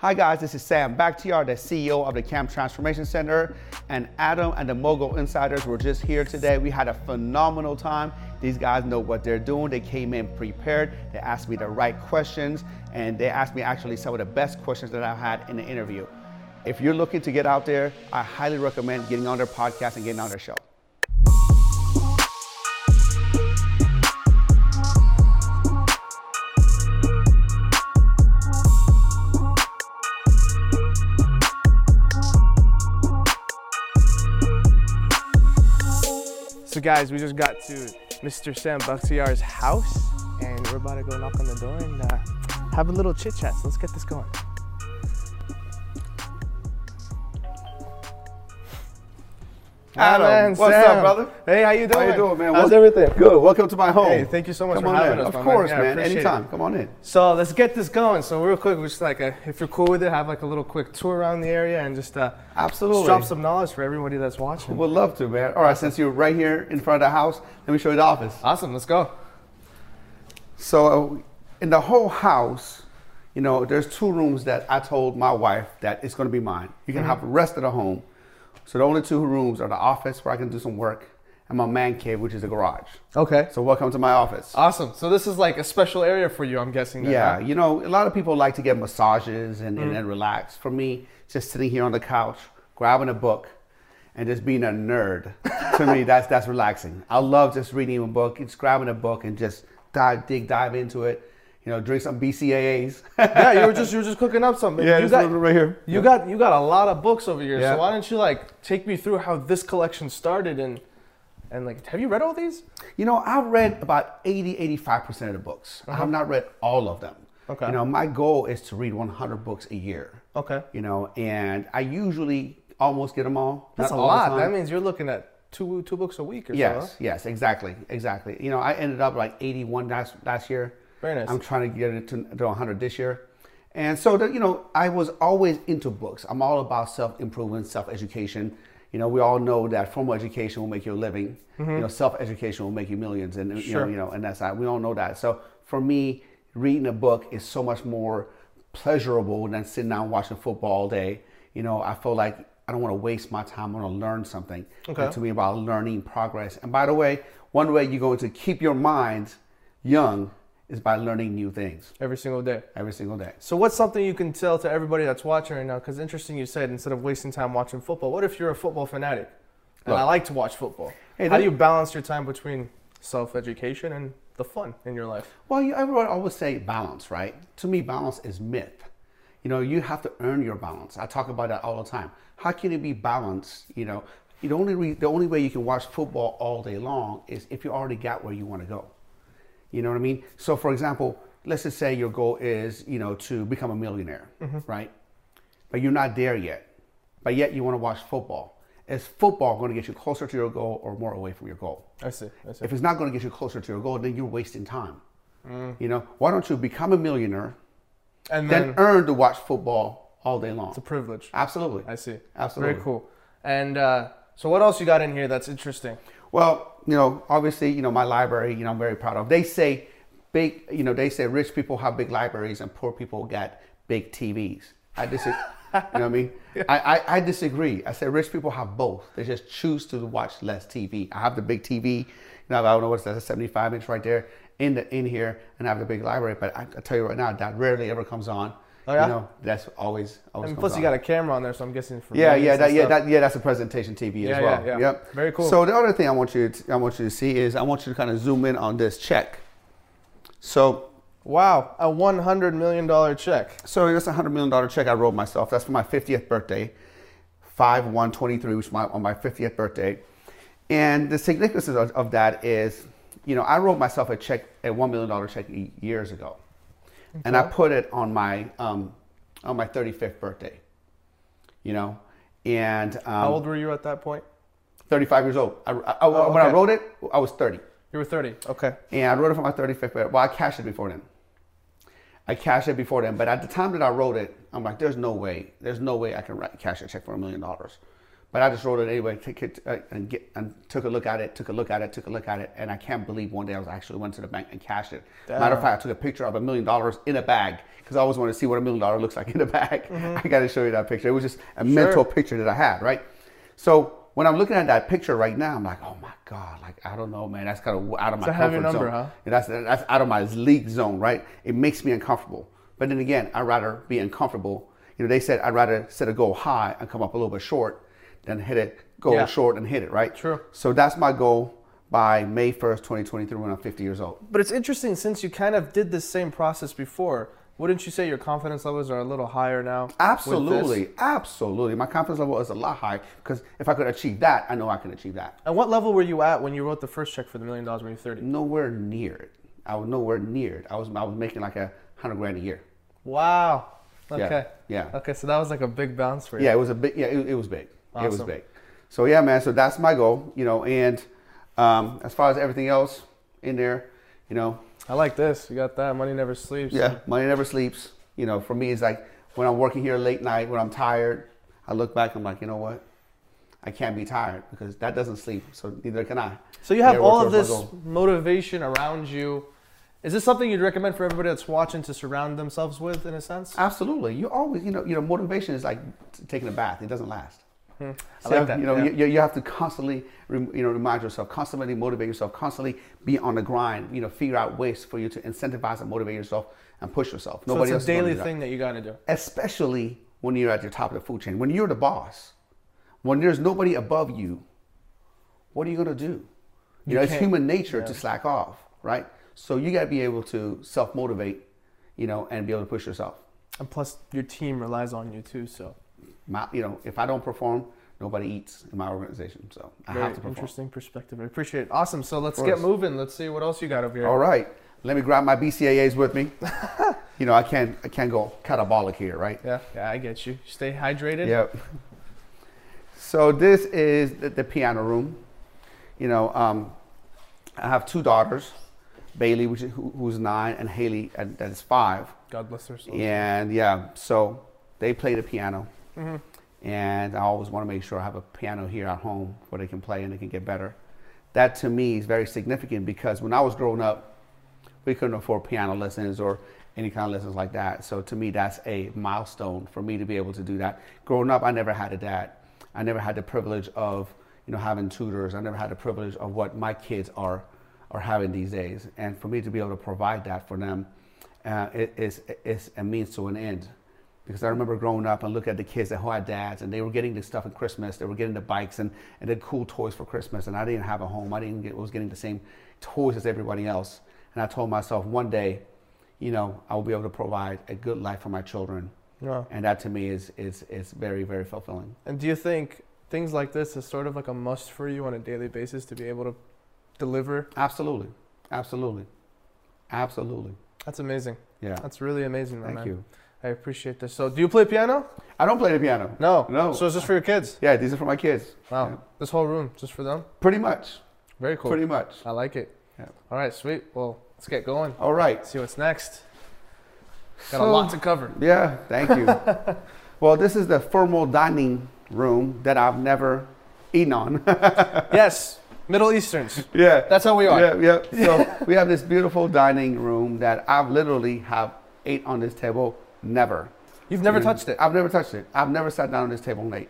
Hi guys, this is Sam Bakhtiar, the CEO of the Camp Transformation Center, and Adam and the Mogul Insiders were just here today. We had a phenomenal time. These guys know what they're doing. They came in prepared. They asked me the right questions, and they asked me actually some of the best questions that I've had in the interview. If you're looking to get out there, I highly recommend getting on their podcast and getting on their show. Guys, we just got to Mr. Sam Bakhtiar's house and we're about to go knock on the door and uh, have a little chit chat. So let's get this going. Adam, what's Sam. up, brother? Hey, how you doing? How you doing, man? How's Wel- everything? Good. Welcome to my home. Hey, thank you so much Come for on having in. us, Of man. course, man. Anytime. it. Come on in. So let's get this going. So real quick, we're just like, a, if you're cool with it, have like a little quick tour around the area and just uh, Absolutely. drop some knowledge for everybody that's watching. Would love to, man. All right, since you're right here in front of the house, let me show you the office. Awesome, let's go. So, uh, in the whole house, you know, there's two rooms that I told my wife that it's going to be mine. You can have the rest of the home. So the only two rooms are the office where I can do some work, and my man cave, which is the garage. Okay. So welcome to my office. Awesome. So this is like a special area for you, I'm guessing. then, Yeah, huh? you know, a lot of people like to get massages and, and, mm. and relax. For me, just sitting here on the couch, grabbing a book, and just being a nerd, to me, that's that's relaxing. I love just reading a book, just grabbing a book and just dive, dig, dive into it. You know, drink some BCAAs. yeah, you were just you were just cooking up something. Yeah, you got, right here. You got you got a lot of books over here. Yeah. So why don't you like take me through how this collection started and and like have you read all these? You know, I've read about 80, 85% of the books. I have not read all of them. Uh-huh. Okay. You know, my goal is to read 100 books a year. Okay. You know, and I usually almost get them all. That's a all lot. That means you're looking at two two books a week or so. Yes, huh? yes, exactly, exactly. You know, I ended up like 81 last, last year. Very nice. I'm trying to get it to, to 100 this year. And so, that, you know, I was always into books. I'm all about self improvement, self education. You know, we all know that formal education will make you a living. You know, self education will make you millions, and you Mm-hmm. Sure. know, you know, and that's that we all know that. So for me, reading a book is so much more pleasurable than sitting down watching football all day. You know, I feel like I don't want to waste my time. I want to learn something. Okay. And to me, about learning, progress. And by the way, one way you're going to keep your mind young is by learning new things Every single day. every single day. So what's something you can tell to everybody that's watching right now? Because interesting, you said instead of wasting time watching football, what if you're a football fanatic? And Look. I like to watch football. Hey, How do you balance your time between self-education and the fun in your life? Well, you, everyone always say balance, right? To me, balance is myth. You know, you have to earn your balance. I talk about that all the time. How can it be balanced? You know, the only re- the only way you can watch football all day long is if you already got where you want to go. You know what I mean? So, for example, let's just say your goal is, you know, to become a millionaire, right? But you're not there yet. But yet you want to watch football. Is football going to get you closer to your goal or more away from your goal? I see. I see. If it's not going to get you closer to your goal, then you're wasting time. You know, why don't you become a millionaire, and then then earn to watch football all day long? it's a privilege. Absolutely. I see. Absolutely. Very cool. And uh, so what else you got in here that's interesting? Well, you know, obviously, you know, my library, you know, I'm very proud of. They say big, you know, they say rich people have big libraries and poor people get big TVs. I disagree. you know what I mean? I, I, I disagree. I say rich people have both. They just choose to watch less TV. I have the big TV. You know, I don't know what's that, a 75 inch right there in the in here, and I have the big library. But I, I tell you right now, that rarely ever comes on. Oh, yeah? You know, that's always always. And plus, you got a camera on there, so I'm guessing for Yeah, yeah, that, yeah, that, yeah. That's a presentation TV Yeah, as well. yeah, yeah. Yep. Very cool. So the other thing I want you, to, I want you to see is I want you to kind of zoom in on this check. So, Wow, a 100 million dollar check. so it's a hundred million dollar check I wrote myself. That's for my fiftieth birthday, five one twenty three, which is my on my fiftieth birthday. And the significance of, of that is, you know, I wrote myself a check, a one million dollar check years ago, and I put it on my um, on my thirty fifth birthday. You know, and um, How old were you at that point? 35 years old. I, I- I- Oh, When I wrote it, I was 30. You were 30. Okay. And I wrote it for my 35th birthday. Well, I cashed it before then. I cashed it before then. But at the time that I wrote it, I'm like, there's no way. There's no way I can write, cash a check for a million dollars. But I just wrote it anyway, took it, uh, and, get, and took a look at it, took a look at it, took a look at it, and I can't believe one day I was actually went to the bank and cashed it. Matter of fact, I took a picture of a million dollars in a bag because I always want to see what a million dollar looks like in a bag. I got to show you that picture. It was just a mental picture that I had, right? So when I'm looking at that picture right now, I'm like, oh my god, like I don't know, man, that's kind of out of my a heavy comfort number, zone. huh? And that's that's out of my league zone, right? It makes me uncomfortable. But then again, I'd rather be uncomfortable. You know, they said I'd rather set a goal high and come up a little bit short than hit it goal Yeah. short and hit it, right? True. So that's my goal by May 1st, 2023 when I'm 50 years old. But it's interesting since you kind of did this same process before. Wouldn't you say your confidence levels are a little higher now? Absolutely, absolutely. My confidence level is a lot higher because if I could achieve that, I know I can achieve that. And what level were you at when you wrote the first check for the million dollars when you were 30? Nowhere near it. I was nowhere near it. I was I was making like a hundred grand a year. Wow. Yeah, Okay. yeah. Okay, so that was like a big bounce for you. Yeah, it was a big. Yeah, it, it was big. It was big. So yeah, man. So that's my goal. You know, and um, as far as everything else in there, you know, I like this. You got that. Money never sleeps. yeah, money never sleeps. You know, for me, it's like when I'm working here late night, when I'm tired, I look back. I'm like, you know what? I can't be tired because that doesn't sleep. So neither can I. So you have all of this motivation around you. Is this something you'd recommend for everybody that's watching to surround themselves with, in a sense? Absolutely. You always, you know, you know, motivation is like taking a bath. It doesn't last. Hmm. I So, like that. You know, yeah. you, you have to constantly, you know, remind yourself, constantly motivate yourself, constantly be on the grind. You know, figure out ways for you to incentivize and motivate yourself and push yourself. so Nobody it's a daily that. thing that you got to do. especially when you're at the top of the food chain. When you're the boss, when there's nobody above you, what are you gonna do? You, know, it's human nature yeah. to slack off, right? So you got to be able to self motivate, you know, and be able to push yourself. And plus, your team relies on you too. So My, you know, if I don't perform, nobody eats in my organization. So I very have to perform. interesting perspective. I appreciate it. Awesome. So let's get moving. Let's see what else you got over here. All right, let me grab my BCAAs with me. you know, I can't, I can't go catabolic here, right? Yeah, yeah, I get you. Stay hydrated. Yep. So this is the, the piano room. You know, um, I have two daughters, Bailey, which is, who, who's nine, and Haley, uh, that is five. God bless her soul. And yeah, so they play the piano, and I always want to make sure I have a piano here at home where they can play and they can get better. That to me is very significant because when I was growing up, we couldn't afford piano lessons or any kind of lessons like that. So to me, that's a milestone for me to be able to do that. Growing up, I never had a dad. I never had the privilege of you know having tutors. I never had the privilege of what my kids are are having these days. And for me to be able to provide that for them, uh, it is is a means to an end. Because I remember growing up and looking at the kids that had dads and they were getting the stuff at Christmas. They were getting the bikes and, and the cool toys for Christmas. And I didn't have a home. I didn't get was getting the same toys as everybody else. And I told myself one day, you know, I will be able to provide a good life for my children. Yeah. And that to me is is is very, very fulfilling. And do you think things like this is sort of like a must for you on a daily basis to be able to deliver? Absolutely. Absolutely. Absolutely. That's amazing. Yeah. That's really amazing, Thank man. you. I appreciate this. So, do you play piano? I don't play the piano. No. No. So it's just for your kids. Yeah, these are for my kids. Wow. Yeah. This whole room just for them. Pretty much. Very cool. Pretty much. I like it. Yeah. All right, sweet. Well, let's get going. All right. See what's next. Got a lot to cover. Yeah, thank you. well, this is the formal dining room that I've never eaten on. yes, Middle Easterns. yeah. That's how we are. Yeah, yeah. So we have this beautiful dining room that I've literally have ate on this table. Never. You've never You- touched it. I've never touched it. I've never sat down on this table and ate.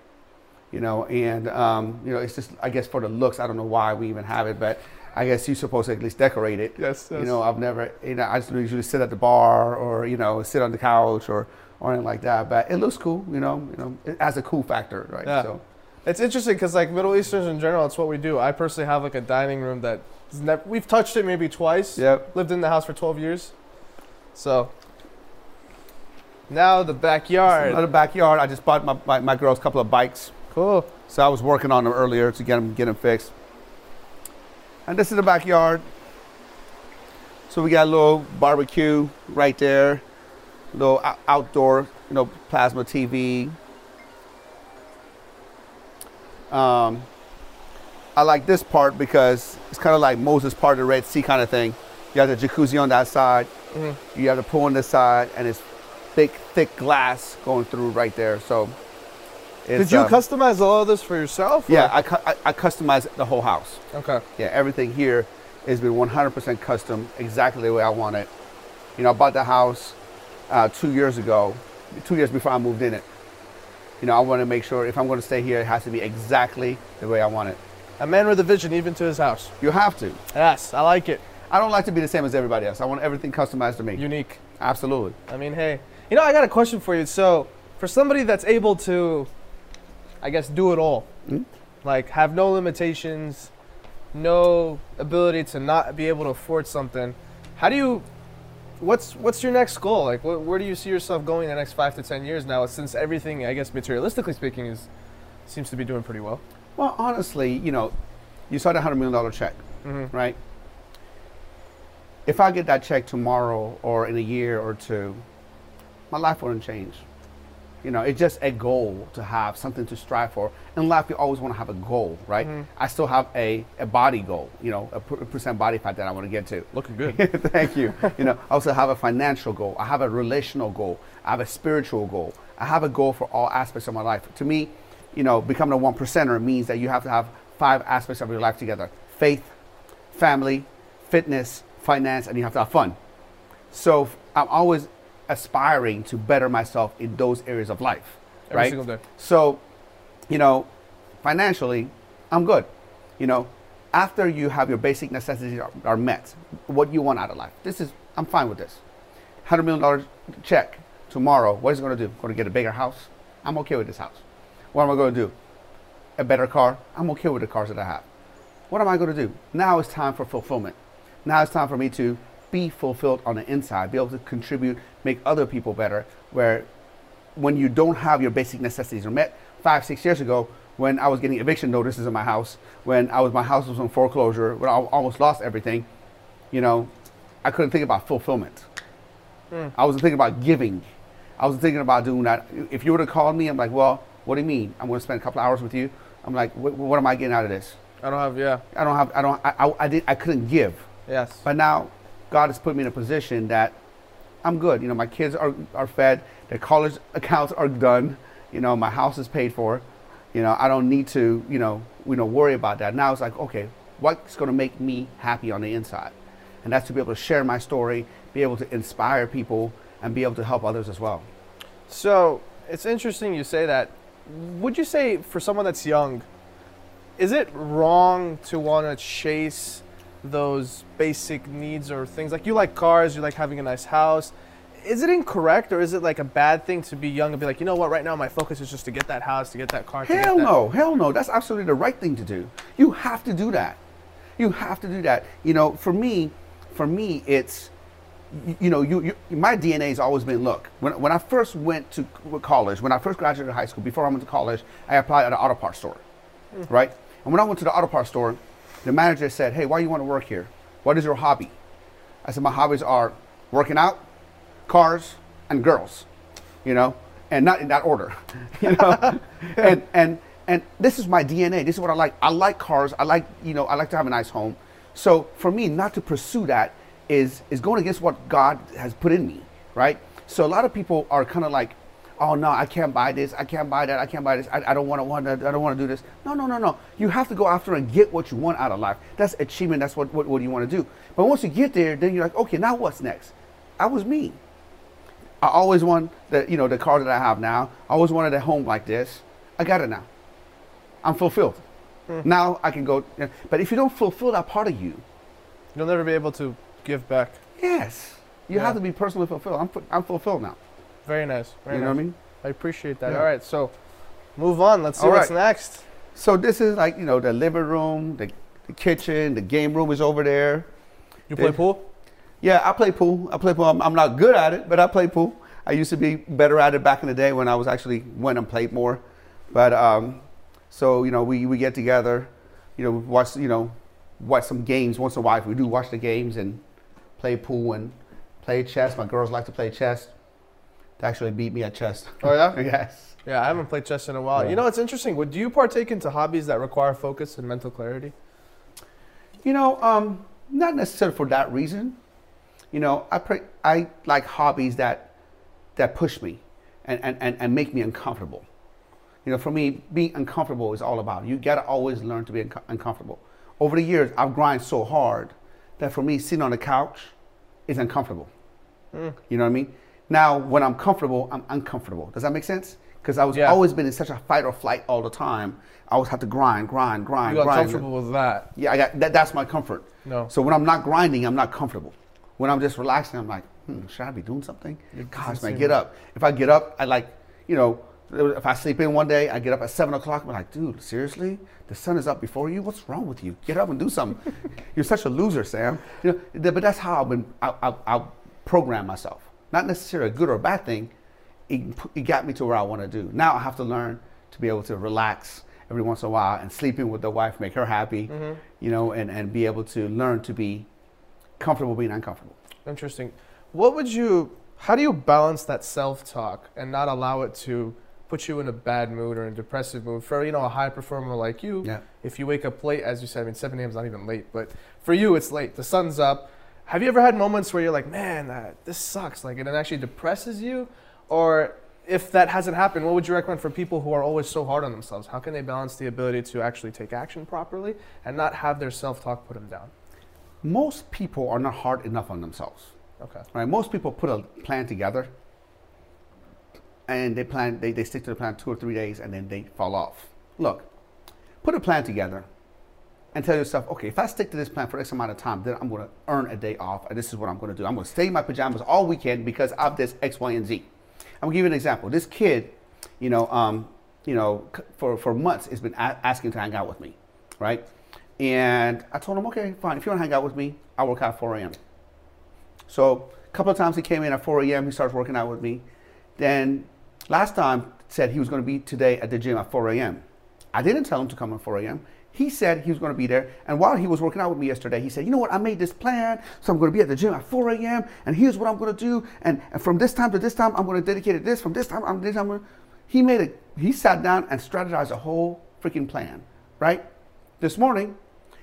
You know, and um, you know, it's just I guess for the looks. I don't know why we even have it, but I guess you're supposed to at least decorate it. Yes, You know, I've never. You know, I just usually sit at the bar or you know sit on the couch or or anything like that. But it looks cool. You know, you know, it has a cool factor, right? Yeah. So It's interesting because like Middle Easterns in general, it's what we do. I personally have like a dining room that never, we've touched it maybe twice. Yep. Lived in the house for 12 years. So now the backyard. another backyard. I just bought my, my, my girls a couple of bikes. Cool. So I was working on them earlier to get them get them fixed. And this is the backyard. So we got a little barbecue right there, little outdoor, you know, plasma TV. Um, I like this part because it's kind of like Moses part of the Red Sea kind of thing. You have the jacuzzi on that side, you have the pool on this side, and it's thick, thick glass going through right there. So It's, Did you um, customize all of this for yourself? or- Yeah, I, cu- I, I customized the whole house. Okay. Yeah, everything here has been 100% custom, exactly the way I want it. You know, I bought the house uh, two years ago, two years before I moved in it. You know, I want to make sure if I'm going to stay here, it has to be exactly the way I want it. A man with a vision, even to his house. You have to. Yes, I like it. I don't like to be the same as everybody else. I want everything customized to me. Unique. Absolutely. I mean, hey, you know, I got a question for you. So, for somebody that's able to, I guess, do it all, Mhm. like have no limitations, no ability to not be able to afford something, how do you? What's what's your next goal? Like, wh- where do you see yourself going in the next five to ten years now? Since everything, I guess, materialistically speaking, is seems to be doing pretty well. Well, honestly, you know, you saw the $100 million check, Mhm. right? If I get that check tomorrow or in a year or two, my life wouldn't change. You know, it's just a goal to have something to strive for. In life, you always want to have a goal, right? Mm-hmm. I still have a, a body goal, you know, a per- percent body fat that I want to get to. Looking good. Thank you. You know, I also have a financial goal. I have a relational goal. I have a spiritual goal. I have a goal for all aspects of my life. To me, you know, becoming a one percenter means that you have to have five aspects of your life together: faith, family, fitness, finance, and you have to have fun. So I'm always aspiring to better myself in those areas of life. Every right? single day. So, you know, financially, I'm good. You know, after you have your basic necessities are, are met, what you want out of life. This is, I'm fine with this. $100 million check tomorrow. What is it going to do? Going to get a bigger house? I'm okay with this house. What am I going to do? A better car? I'm okay with the cars that I have. What am I going to do? Now it's time for fulfillment. Now it's time for me to be fulfilled on the inside, be able to contribute, make other people better. Where when you don't have your basic necessities are met, five, six years ago, when I was getting eviction notices in my house, when I was my house was on foreclosure, when I almost lost everything, you know, I couldn't think about fulfillment. Hmm. I wasn't thinking about giving. I wasn't thinking about doing that. If you were to call me, I'm like, well, what do you mean? I'm going to spend a couple hours with you. I'm like, what, what am I getting out of this? I don't have. Yeah. I don't have. I don't. I, I, I did. I couldn't give. Yes. But now God has put me in a position that I'm good. You know, my kids are, are fed, their college accounts are done, you know, my house is paid for. You know, I don't need to, you know, you know, worry about that. Now it's like, okay, what's gonna make me happy on the inside? And that's to be able to share my story, be able to inspire people, and be able to help others as well. So it's interesting you say that. Would you say for someone that's young, is it wrong to want to chase those basic needs or things like you like cars, you like having a nice house? Is it incorrect or is it like a bad thing to be young and be like, you know what, right now my focus is just to get that house, to get that car, to Hell that. no, hell no. That's absolutely the right thing to do. You have to do that. You have to do that. You know, for me, for me, it's you, you know, you, you my DNA has always been look. When when I first went to college, when I first graduated high school, before I went to college, I applied at an auto parts store, mm. right? And when I went to the auto parts store, the manager said, "Hey, why do you want to work here? What is your hobby?" I said, "My hobbies are working out, cars, and girls." you know, and not in that order, you know, and and and this is my DNA. This is what I like. I like cars. I like you know. I like to have a nice home. So for me, not to pursue that is is going against what God has put in me, right? So a lot of people are kind of like, oh no, I can't buy this. I can't buy that. I can't buy this. I, I don't want to want. I don't want to do this. No, no, no, no. You have to go after and get what you want out of life. That's achievement. That's what what, what you want to do. But once you get there, then you're like, okay, now what's next? I was me. I always want the you know the car that I have now. I always wanted a home like this. I got it now. I'm fulfilled. Hmm. Now I can go. But if you don't fulfill that part of you, You'll never be able to give back. yes, you Yeah. have to be personally fulfilled. I'm I'm fulfilled now. Very nice. Very you know what I mean? I appreciate that. Yeah. All right, so move on. Let's see All what's right. next. So this is like you know the living room, the, the kitchen, the game room is over there. You play pool? Yeah, I play pool. I play pool. I'm, I'm not good at it, but I play pool. I used to be better at it back in the day when I was actually went and played more. But um, so you know, we, we get together, you know, watch you know, watch some games once in a while. We do watch the games and play pool and play chess. My girls like to play chess. They actually beat me at chess. Oh yeah. yes. Yeah, I haven't played chess in a while. Yeah. You know, it's interesting. Would do you partake into hobbies that require focus and mental clarity? You know, um, not necessarily for that reason. You know, I pray, I like hobbies that that push me and, and, and, and make me uncomfortable. You know, for me, being uncomfortable is all about. You gotta always learn to be unco- uncomfortable. Over the years, I've grind so hard that for me, sitting on the couch is uncomfortable. You know what I mean? Now, when I'm comfortable, I'm uncomfortable. Does that make sense? Because I was Yeah. always been in such a fight or flight all the time. I always have to grind, grind, grind, You got grind. comfortable with that. Yeah, I got that, that's my comfort. No. So when I'm not grinding, I'm not comfortable. When I'm just relaxing, I'm like, hmm, should I be doing something? Gosh, man, get up. If I get up, I like, you know, if I sleep in one day, I get up at seven o'clock. I'm like, dude, seriously? The sun is up before you. What's wrong with you? Get up and do something. You're such a loser, Sam. You know, but that's how I've been. I, I, I program myself. Not necessarily a good or a bad thing. It, it got me to where I want to do. Now I have to learn to be able to relax every once in a while and sleeping with the wife, make her happy, mm-hmm. you know, and, and be able to learn to be comfortable being uncomfortable. Interesting. What would you? How do you balance that self-talk and not allow it to put you in a bad mood or a depressive mood? For you know a high performer like you, Yeah. if you wake up late, as you said, I mean 7 a.m. is not even late, but for you it's late. The sun's up. Have you ever had moments where you're like, man, uh, this sucks, like, and it actually depresses you? Or if that hasn't happened, what would you recommend for people who are always so hard on themselves? How can they balance the ability to actually take action properly and not have their self-talk put them down? Most people are not hard enough on themselves. Okay. Right? Most people put a plan together and they plan they, they stick to the plan two or three days and then they fall off. Look, put a plan together and tell yourself, okay, if I stick to this plan for X amount of time, then I'm gonna earn a day off and this is what I'm gonna do. I'm gonna stay in my pajamas all weekend because of this X, Y, and Z. I'm gonna give you an example. This kid, you know, um, you know, for, for months has been asking to hang out with me, right? And I told him, okay, fine. If you want to hang out with me, I'll work out at 4 a.m. So a couple of times he came in at 4 a.m. He starts working out with me. Then last time said he was going to be today at the gym at 4 a.m. I didn't tell him to come at 4 a.m. He said he was going to be there. And while he was working out with me yesterday, he said, you know what? I made this plan. So I'm going to be at the gym at 4 a.m. And here's what I'm going to do. And, and from this time to this time, I'm going to dedicate it this. From this time, I'm this time. I'm gonna-" He made it. he sat down and strategized a whole freaking plan, right? This morning,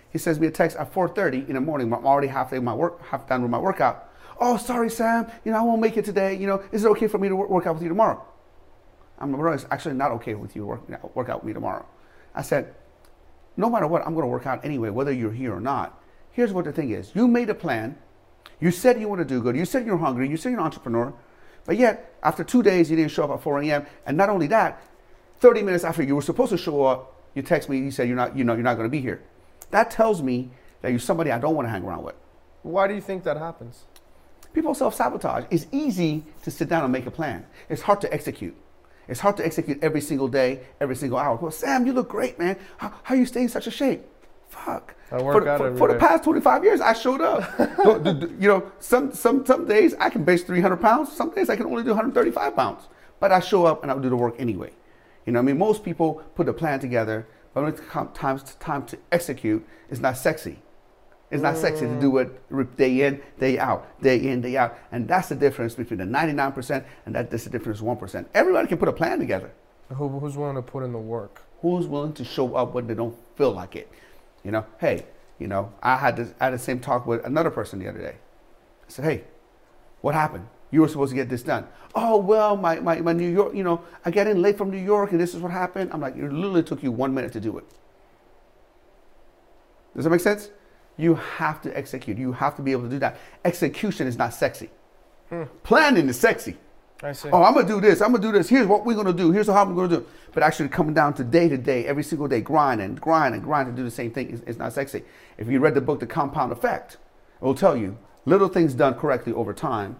he sends me a text at 4:30 in the morning. I'm already half day my work, half done with my workout. Oh, sorry, Sam. You know I won't make it today. You know, is it okay for me to work out with you tomorrow? I'm like, it's actually not okay with you work out with me tomorrow. I said, no matter what, I'm going to work out anyway, whether you're here or not. Here's what the thing is: you made a plan. You said you want to do good. You said you're hungry. You said you're an entrepreneur. But yet, after two days, you didn't show up at 4 a.m. And not only that, 30 minutes after you were supposed to show up, you text me. You said you're not. You know, you're not going to be here. That tells me that you're somebody I don't want to hang around with. Why do you think that happens? People self sabotage. It's easy to sit down and make a plan. It's hard to execute. It's hard to execute every single day, every single hour. Well, Sam, you look great, man. How, how you stay in such a shape? Fuck. I work for, out for, for the past 25 years, I showed up. You know, some, some, some days I can base 300 pounds. Some days I can only do 135 pounds. But I show up and I'll do the work anyway. You know, what I mean, most people put a plan together, but when it comes time to execute, it's not sexy. It's not sexy to do it day in, day out, day in, day out. And that's the difference between the 99% and that, that's the difference 1%. Everybody can put a plan together. Who, who's willing to put in the work? Who's willing to show up when they don't feel like it? You know, hey, you know, I had this, I had the same talk with another person the other day. I said, hey, what happened? You were supposed to get this done. Oh, well, my, my, my New York, you know, I got in late from New York and this is what happened. I'm like, it literally took you one minute to do it. Does that make sense? You have to execute. You have to be able to do that. Execution is not sexy. Hmm. Planning is sexy. I see. Oh, I'm gonna do this. I'm gonna do this. Here's what we're gonna do. Here's how I'm gonna do. it. But actually, coming down to day to day, every single day, grind and grind and grind to do the same thing is, is not sexy. If you read the book, The Compound Effect, it will tell you little things done correctly over time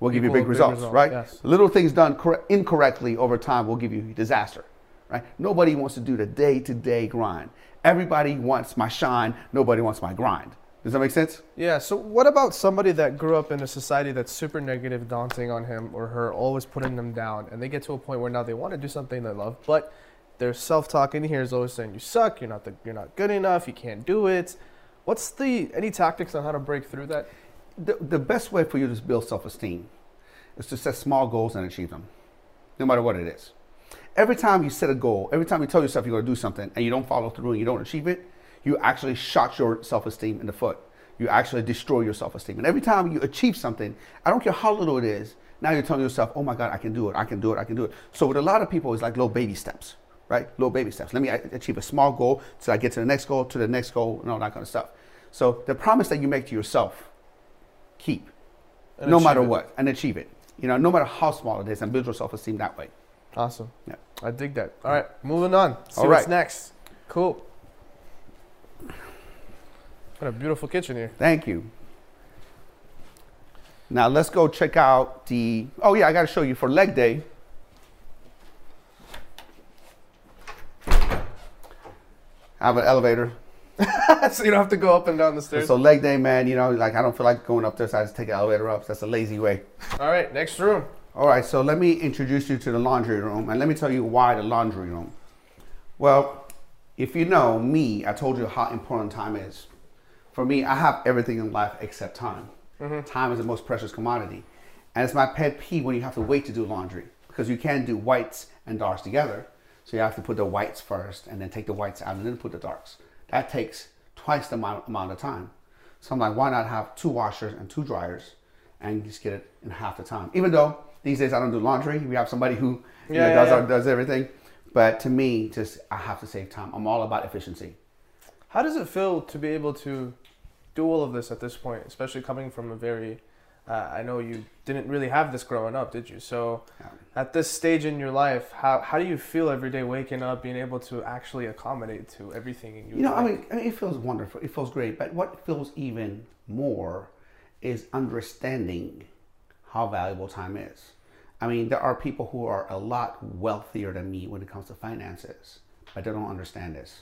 will give you big big results, results, right? yes. Little things done cor- incorrectly over time will give you disaster, right? Nobody wants to do the day to day grind. Everybody wants my shine. Nobody wants my grind. Does that make sense? Yeah, so what about somebody that grew up in a society that's super negative, daunting on him or her, always putting them down, and they get to a point where now they want to do something they love, but their self-talk in here is always saying you suck, you're not the, you're not good enough, you can't do it. What's the any tactics on how to break through that? the, the best way for you to build self-esteem is to set small goals and achieve them no matter what it is every time you set a goal every time you tell yourself you're going to do something and you don't follow through and you don't achieve it you actually shot your self-esteem in the foot you actually destroy your self-esteem and every time you achieve something i don't care how little it is Now you're telling yourself, oh my God, I can do it, I can do it, I can do it. So with a lot of people, it's like little baby steps, right? Little baby steps. Let me achieve a small goal so I get to the next goal, to the next goal, and all that kind of stuff. So the promise that you make to yourself, keep, And no matter it. what, and achieve it. You know, no matter how small it is, and build your self-esteem that way. Awesome. Yeah. I dig that. All right, moving on. See All what's right. next. Cool. What a beautiful kitchen here. Thank you. Now let's go check out the. Oh yeah, I got to show you for leg day. I have an elevator. so you don't have to go up and down the stairs. So leg day, man, you know, like I don't feel like going up there, so I just take an elevator up. That's a lazy way. All right, next room. All right, so let me introduce you to the laundry room, and let me tell you why the laundry room. Well, if you know me, I told you how important time is. For me, I have everything in life except time. Mm-hmm. Time is the most precious commodity, and it's my pet peeve when you have to wait to do laundry because you can't do whites and darks together. So you have to put the whites first, and then take the whites out, and then put the darks. That takes twice the amount, amount of time. So I'm like, why not have two washers and two dryers, and just get it in half the time? Even though these days I don't do laundry, we have somebody who you Yeah, know, yeah, does yeah. Our, does everything. But to me, just I have to save time. I'm all about efficiency. How does it feel to be able to do all of this at this point, especially coming from a very uh, I know you didn't really have this growing up, did you? So Yeah. at this stage in your life, how, how do you feel every day waking up, being able to actually accommodate to everything in your You know, I mean, I mean, it feels wonderful. It feels great. But what feels even more is understanding how valuable time is. I mean, there are people who are a lot wealthier than me when it comes to finances, but they don't understand this.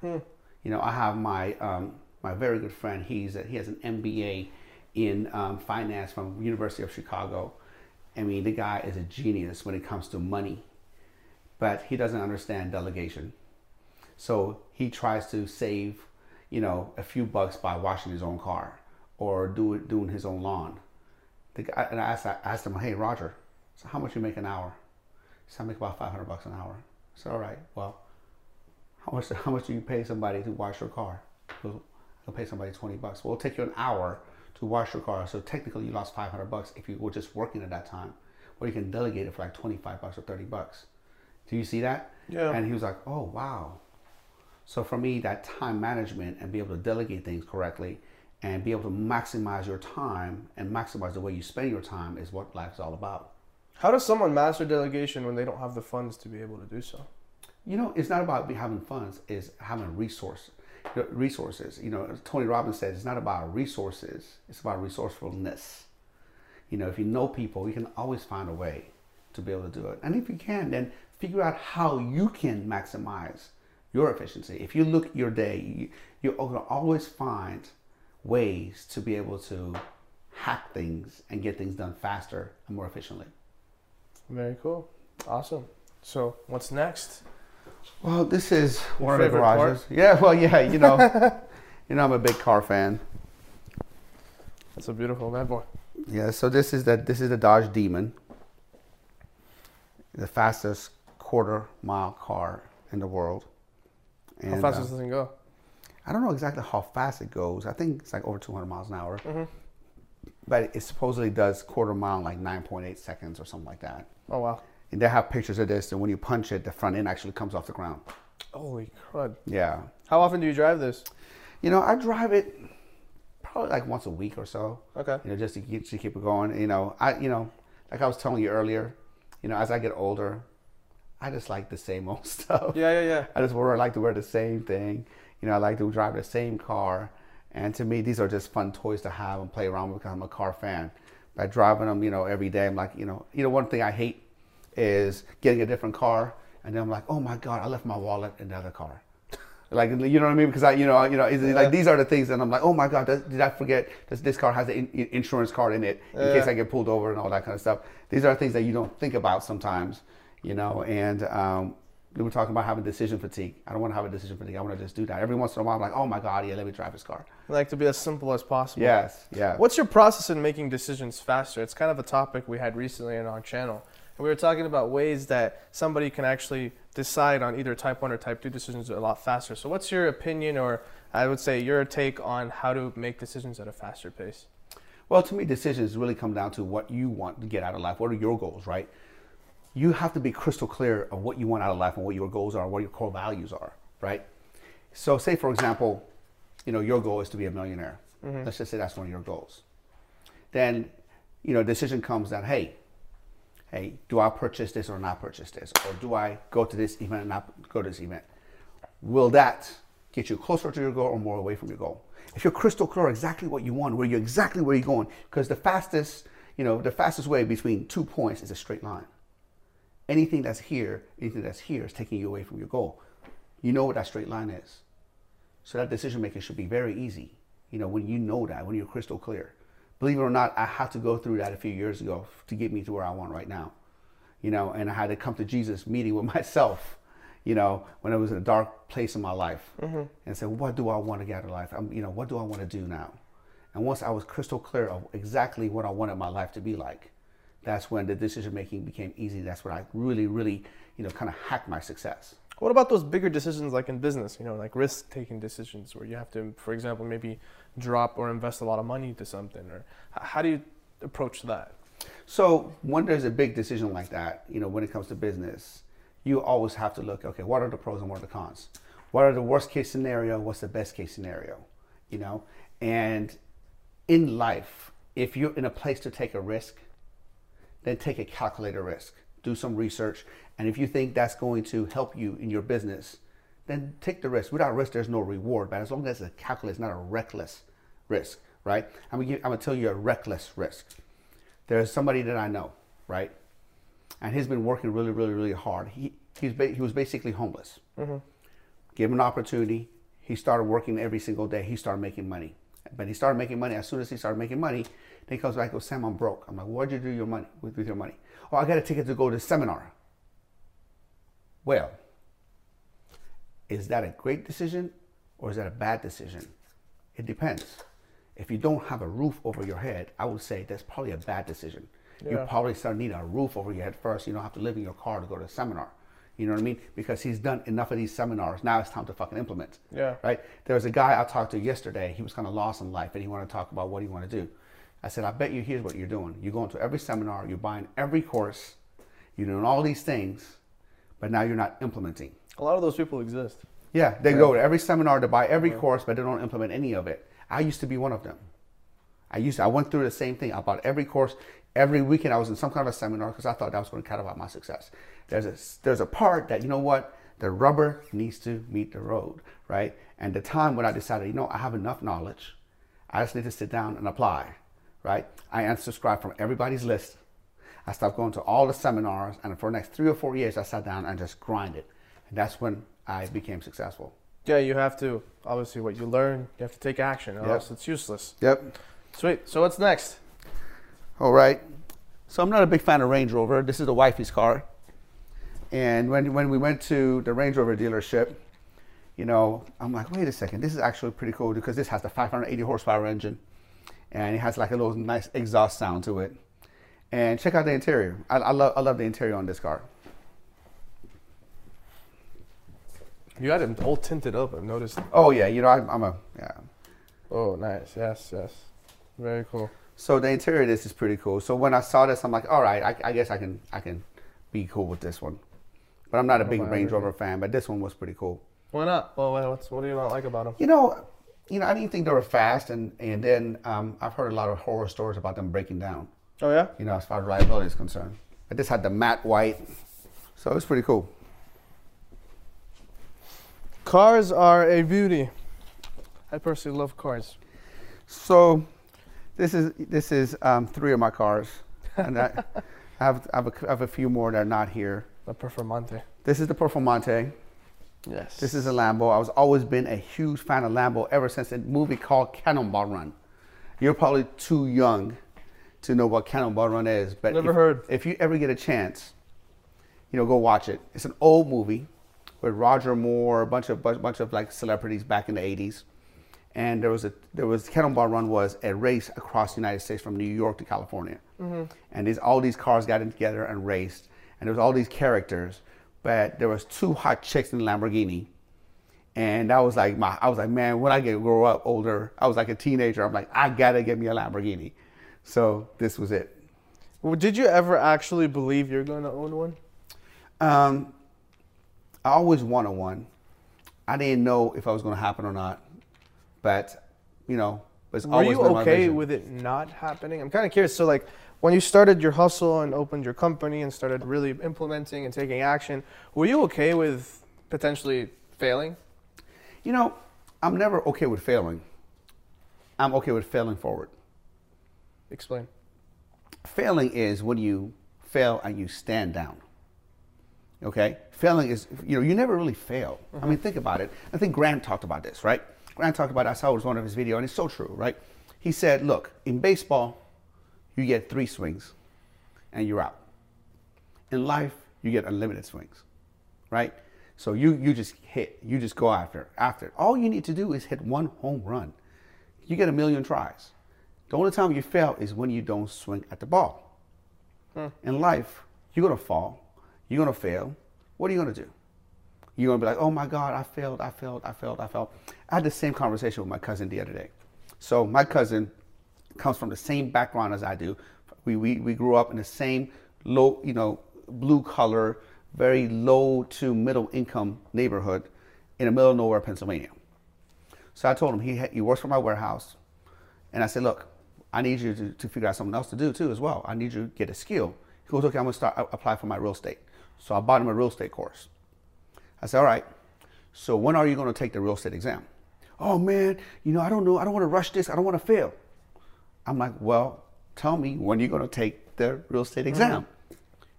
Hmm. You know, I have my um, my very good friend. He's a, he has an MBA in um, finance from University of Chicago. I mean, the guy is a genius when it comes to money, but he doesn't understand delegation. So he tries to save, you know, a few bucks by washing his own car or do doing his own lawn. The guy, and I asked, I asked him, hey, Roger, so how much you make an hour? He said, I make about 500 bucks an hour. I said, all right, well, how much, how much do you pay somebody to wash your car? Goes, I'll pay somebody 20 bucks. Well, it'll take you an hour to wash your car. So technically you lost 500 bucks if you were just working at that time. Or you can delegate it for like 25 bucks or 30 bucks. Do you see that? Yeah. And he was like, oh, wow. So for me, that time management and be able to delegate things correctly and be able to maximize your time and maximize the way you spend your time is what life is all about. How does someone master delegation when they don't have the funds to be able to do so? You know, it's not about be having funds; it's having resource, resources. You know, Tony Robbins says it's not about resources; it's about resourcefulness. You know, if you know people, you can always find a way to be able to do it. And if you can, then figure out how you can maximize your efficiency. If you look at your day, you, you're going to always find ways to be able to hack things and get things done faster and more efficiently. Very cool. Awesome. So what's next? Well, this is one of the garages. Yeah, well, yeah, you know, you know, I'm a big car fan. That's a beautiful bad boy. Yeah, so this is the this is the Dodge Demon, the fastest quarter mile car in the world. How fast uh, does this thing go? I don't know exactly how fast it goes. I think it's like over 200 miles an hour. Mhm. But it supposedly does quarter mile in like 9.8 seconds or something like that. Oh wow. And they have pictures of this, and when you punch it, the front end actually comes off the ground. Holy crud. Yeah. How often do you drive this? You know, I drive it probably like once a week or so. Okay. You know, just to keep, to keep it going. You know, I you know, like I was telling you earlier, you know, as I get older, I just like the same old stuff. Yeah, yeah, yeah. I just wear, I like to wear the same thing. You know, I like to drive the same car. And to me, these are just fun toys to have and play around with because I'm a car fan. By driving them, you know, every day, I'm like, you know, you know, one thing I hate is getting a different car, and then I'm like, oh my god, I left my wallet in the other car. Like, you know what I mean? Because I, you know, you know, Yeah. like these are the things, and I'm like, oh my god, did I forget? Does this car has an in, insurance card in it in Yeah. case I get pulled over and all that kind of stuff? These are things that you don't think about sometimes, you know. And um, we were talking about having decision fatigue. I don't want to have a decision fatigue. I want to just do that every once in a while. I'm like, oh my god, yeah, let me drive this car. I like to be as simple as possible. Yes, yeah. What's your process in making decisions faster? It's kind of a topic we had recently in our channel. And we were talking about ways that somebody can actually decide on either type 1 or type 2 decisions a lot faster. So, what's your opinion, or I would say your take on how to make decisions at a faster pace? Well, to me, decisions really come down to what you want to get out of life. What are your goals, right? You have to be crystal clear of what you want out of life and what your goals are, what your core values are, right? So, say for example, you know your goal is to be a millionaire. Mm-hmm. Let's just say that's one of your goals. Then, you know, decision comes that hey, hey, do I purchase this or not purchase this, or do I go to this event and not go to this event? Will that get you closer to your goal or more away from your goal? If you're crystal clear exactly what you want, where you're exactly where you're going, because the fastest, you know, the fastest way between two points is a straight line. Anything that's here, anything that's here is taking you away from your goal. You know what that straight line is. So that decision making should be very easy. You know, when you know that, when you're crystal clear. Believe it or not, I had to go through that a few years ago to get me to where I want right now. You know, and I had to come to Jesus meeting with myself, you know, when I was in a dark place in my life mm-hmm. and say, what do I want to get out of life? I'm, you know, what do I want to do now? And once I was crystal clear of exactly what I wanted my life to be like, that's when the decision making became easy. That's when I really, really, you know, kind of hacked my success. What about those bigger decisions like in business, you know, like risk taking decisions where you have to, for example, maybe drop or invest a lot of money into something? Or how do you approach that? So when there's a big decision like that, you know, when it comes to business, you always have to look, okay, what are the pros and what are the cons? What are the worst case scenario? What's the best case scenario? You know, and in life, if you're in a place to take a risk, then take a calculated risk. Do some research, and if you think that's going to help you in your business, then take the risk. Without risk, there's no reward. But as long as it's a calculated, it's not a reckless risk, right? I'm gonna, give, I'm gonna tell you a reckless risk. There's somebody that I know, right? And he's been working really, really, really hard. He he's he was basically homeless. Mm-hmm. Give him an opportunity. He started working every single day. He started making money. But he started making money. As soon as he started making money, then he comes back and goes, Sam, I'm broke. I'm like, what'd you do your money with, with your money? Oh, I got a ticket to go to a seminar. Well, is that a great decision or is that a bad decision? It depends. If you don't have a roof over your head, I would say that's probably a bad decision. You probably start need a roof over your head first. You don't have to live in your car to go to a seminar. You know what I mean? Because he's done enough of these seminars. Now it's time to fucking implement. Yeah. Right? There was a guy I talked to yesterday. He was kind of lost in life and he wanted to talk about what he wanted to do. I said, I bet you here's what you're doing. You're going to every seminar, you're buying every course, you're doing all these things, but now you're not implementing. A lot of those people exist. Yeah, they go to every seminar to buy every course, but they don't implement any of it. I used to be one of them. I used to, I went through the same thing. I bought every course. Every weekend I was in some kind of a seminar because I thought that was going to catalog my success. There's a there's a part that you know what the rubber needs to meet the road, right? And the time when I decided, you know, I have enough knowledge, I just need to sit down and apply, right? I unsubscribed from everybody's list. I stopped going to all the seminars, and for the next three or four years, I sat down and just grinded. And that's when I became successful. Yeah, you have to, obviously, what you learn, you have to take action, or Yep. else it's useless. Yep. Sweet. So what's next? All right. So I'm not a big fan of Range Rover. This is the wifey's car. And when, when we went to the Range Rover dealership, you know, I'm like, wait a second, this is actually pretty cool because this has the 580 horsepower engine and it has like a little nice exhaust sound to it. And check out the interior. I, I, love, I love the interior on this car. You had it all tinted up, I've noticed. Oh, yeah, you know, I, I'm a, yeah. Oh, nice. Yes, yes. Very cool. So the interior of this is pretty cool. So when I saw this, I'm like, all right, I, I guess I can, I can be cool with this one. But I'm not a oh, big my Range. Rover fan, but this one was pretty cool. Why not? Well, what- what's, what do you not like about them? You know, you know, I didn't think they were fast, and and then um, I've heard a lot of horror stories about them breaking down. Oh, yeah? You know, as far as reliability is concerned. But this had the matte white, so it's pretty cool. Cars are a beauty. I personally love cars. So, this is this is um, three of my cars, and I, I have I have, a, I have a few more that are not here. The Performante. This is the Performante. Yes. This is a Lambo. I was always been a huge fan of Lambo ever since a movie called Cannonball Run. You're probably too young to know what Cannonball Run is, but Never if, heard. If you ever get a chance, you know, go watch it. It's an old movie with Roger Moore, a bunch of bunch, bunch of like celebrities back in the '80s, and there was a there was Cannonball Run was a race across the United States from New York to California, mm-hmm. and these all these cars got in together and raced, and there was all these characters, but there was two hot chicks in the Lamborghini, and that was like my I was like man when I get grow up older I was like a teenager I'm like I gotta get me a Lamborghini, So this was it. Well, did you ever actually believe you're going to own one? Um, I always wanted one. I didn't know if I was going to happen or not, but you know, it's Were always you okay with it not happening? I'm kind of curious. So, like, when you started your hustle and opened your company and started really implementing and taking action, were you okay with potentially failing? You know, I'm never okay with failing. I'm okay with failing forward. Explain. Failing is when you fail and you stand down. Okay? Failing is, you know, you never really fail. I mm-hmm. mean, think about it. I think Grant talked about this, right? Grant talked about it. I saw it was one of his videos, and it's so true, right? He said, look, in baseball, you get three swings and you're out. In life, you get unlimited swings, right? So you, you just hit, you just go after, after. it. All you need to do is hit one home run. You get a million tries. The only time you fail is when you don't swing at the ball. Hmm. In life, you're gonna fall, you're gonna fail. What are you gonna do? You're gonna be like, oh my God, I failed, I failed, I failed, I failed. I had the same conversation with my cousin the other day. So my cousin comes from the same background as I do. We, we, we grew up in the same low, you know, blue collar, very low to middle income neighborhood in the middle of nowhere, Pennsylvania. So I told him he, he works for my warehouse. And I said, look, I need you to, to figure out something else to do too as well. I need you to get a skill. He goes, okay, I'm gonna start apply for my real estate. So I bought him a real estate course. I said, all right. So when are you gonna take the real estate exam? Oh man, you know, I don't know. I don't want to rush this. I don't want to fail. I'm like, well, tell me when you're gonna take the real estate exam.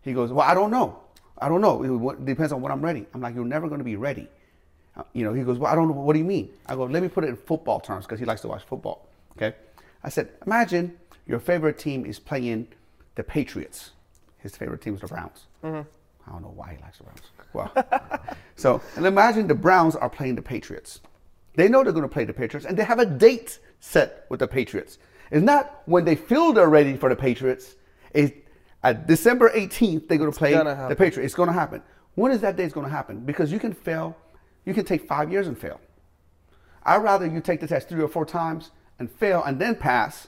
He goes, well, I don't know. I don't know. It depends on when I'm ready. I'm like, you're never gonna be ready. Uh, You know, he goes, well, I don't know. What do you mean? I go, let me put it in football terms because he likes to watch football. Okay. I said, imagine your favorite team is playing the Patriots. His favorite team is the Browns. I don't know why he likes the Browns. Well, so and imagine the Browns are playing the Patriots. They know they're going to play the Patriots, and they have a date set with the Patriots. It's not when they feel they're ready for the Patriots. It's at December 18th they're going to play the. Patriots. It's going to happen. When is that day it's going to happen? Because you can fail. You can take five years and fail. I'd rather you take the test three or four times and fail and then pass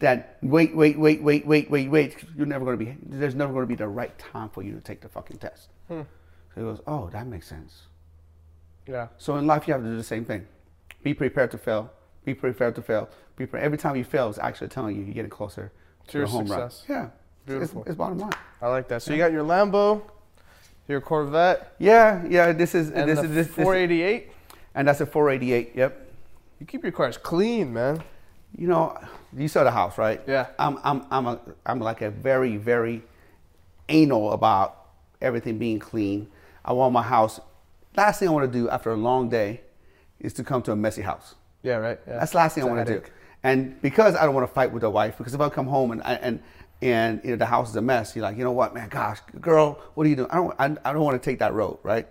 than wait, wait, wait, wait, wait, wait, wait. You're never going to be, there's never going to be the right time for you to take the fucking test. So he goes, oh, that makes sense. Yeah. So in life, you have to do the same thing. Be prepared to fail. Be prepared to fail. Be pre- Every time you fail, it's actually telling you you're getting closer to, To your home success. run. Yeah. Beautiful. It's, it's bottom line. I like that. So you got your Lambo, your Corvette, Yeah, yeah. This is and this is this, this 488. and that's a 488. Yep. You keep your cars clean, man. You know, you saw the house, right? Yeah. I'm I'm I'm a I'm like a very very anal about everything being clean. I want my house. Last thing I want to do after a long day is to come to a messy house. Yeah, right. Yeah. That's the last thing It's I want to do. And because I don't want to fight with the wife, because if I come home and and and you know the house is a mess, you're like, you know what, man, gosh, girl, what are you doing? I don't I, I don't want to take that road, right?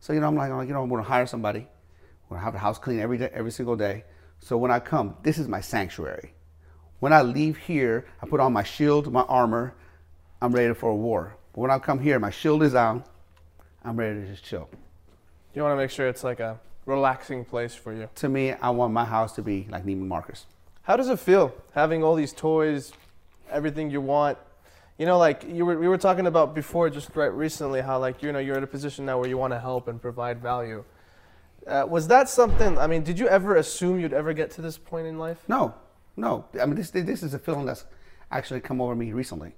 So you know, I'm like, I'm like, you know, I'm going to hire somebody. I'm going to have the house clean every day, every single day. So when I come, this is my sanctuary. When I leave here, I put on my shield, my armor. I'm ready for a war. But when I come here, my shield is out. I'm ready to just chill. You want to make sure it's like a relaxing place for you. To me, I want my house to be like Neiman Marcus. How does it feel having all these toys, everything you want? You know, like you were, we were talking about before, just right recently, how like you know you're in a position now where you want to help and provide value. Uh, was that something? I mean, did you ever assume you'd ever get to this point in life? No, no. I mean, this this is a feeling that's actually come over me recently.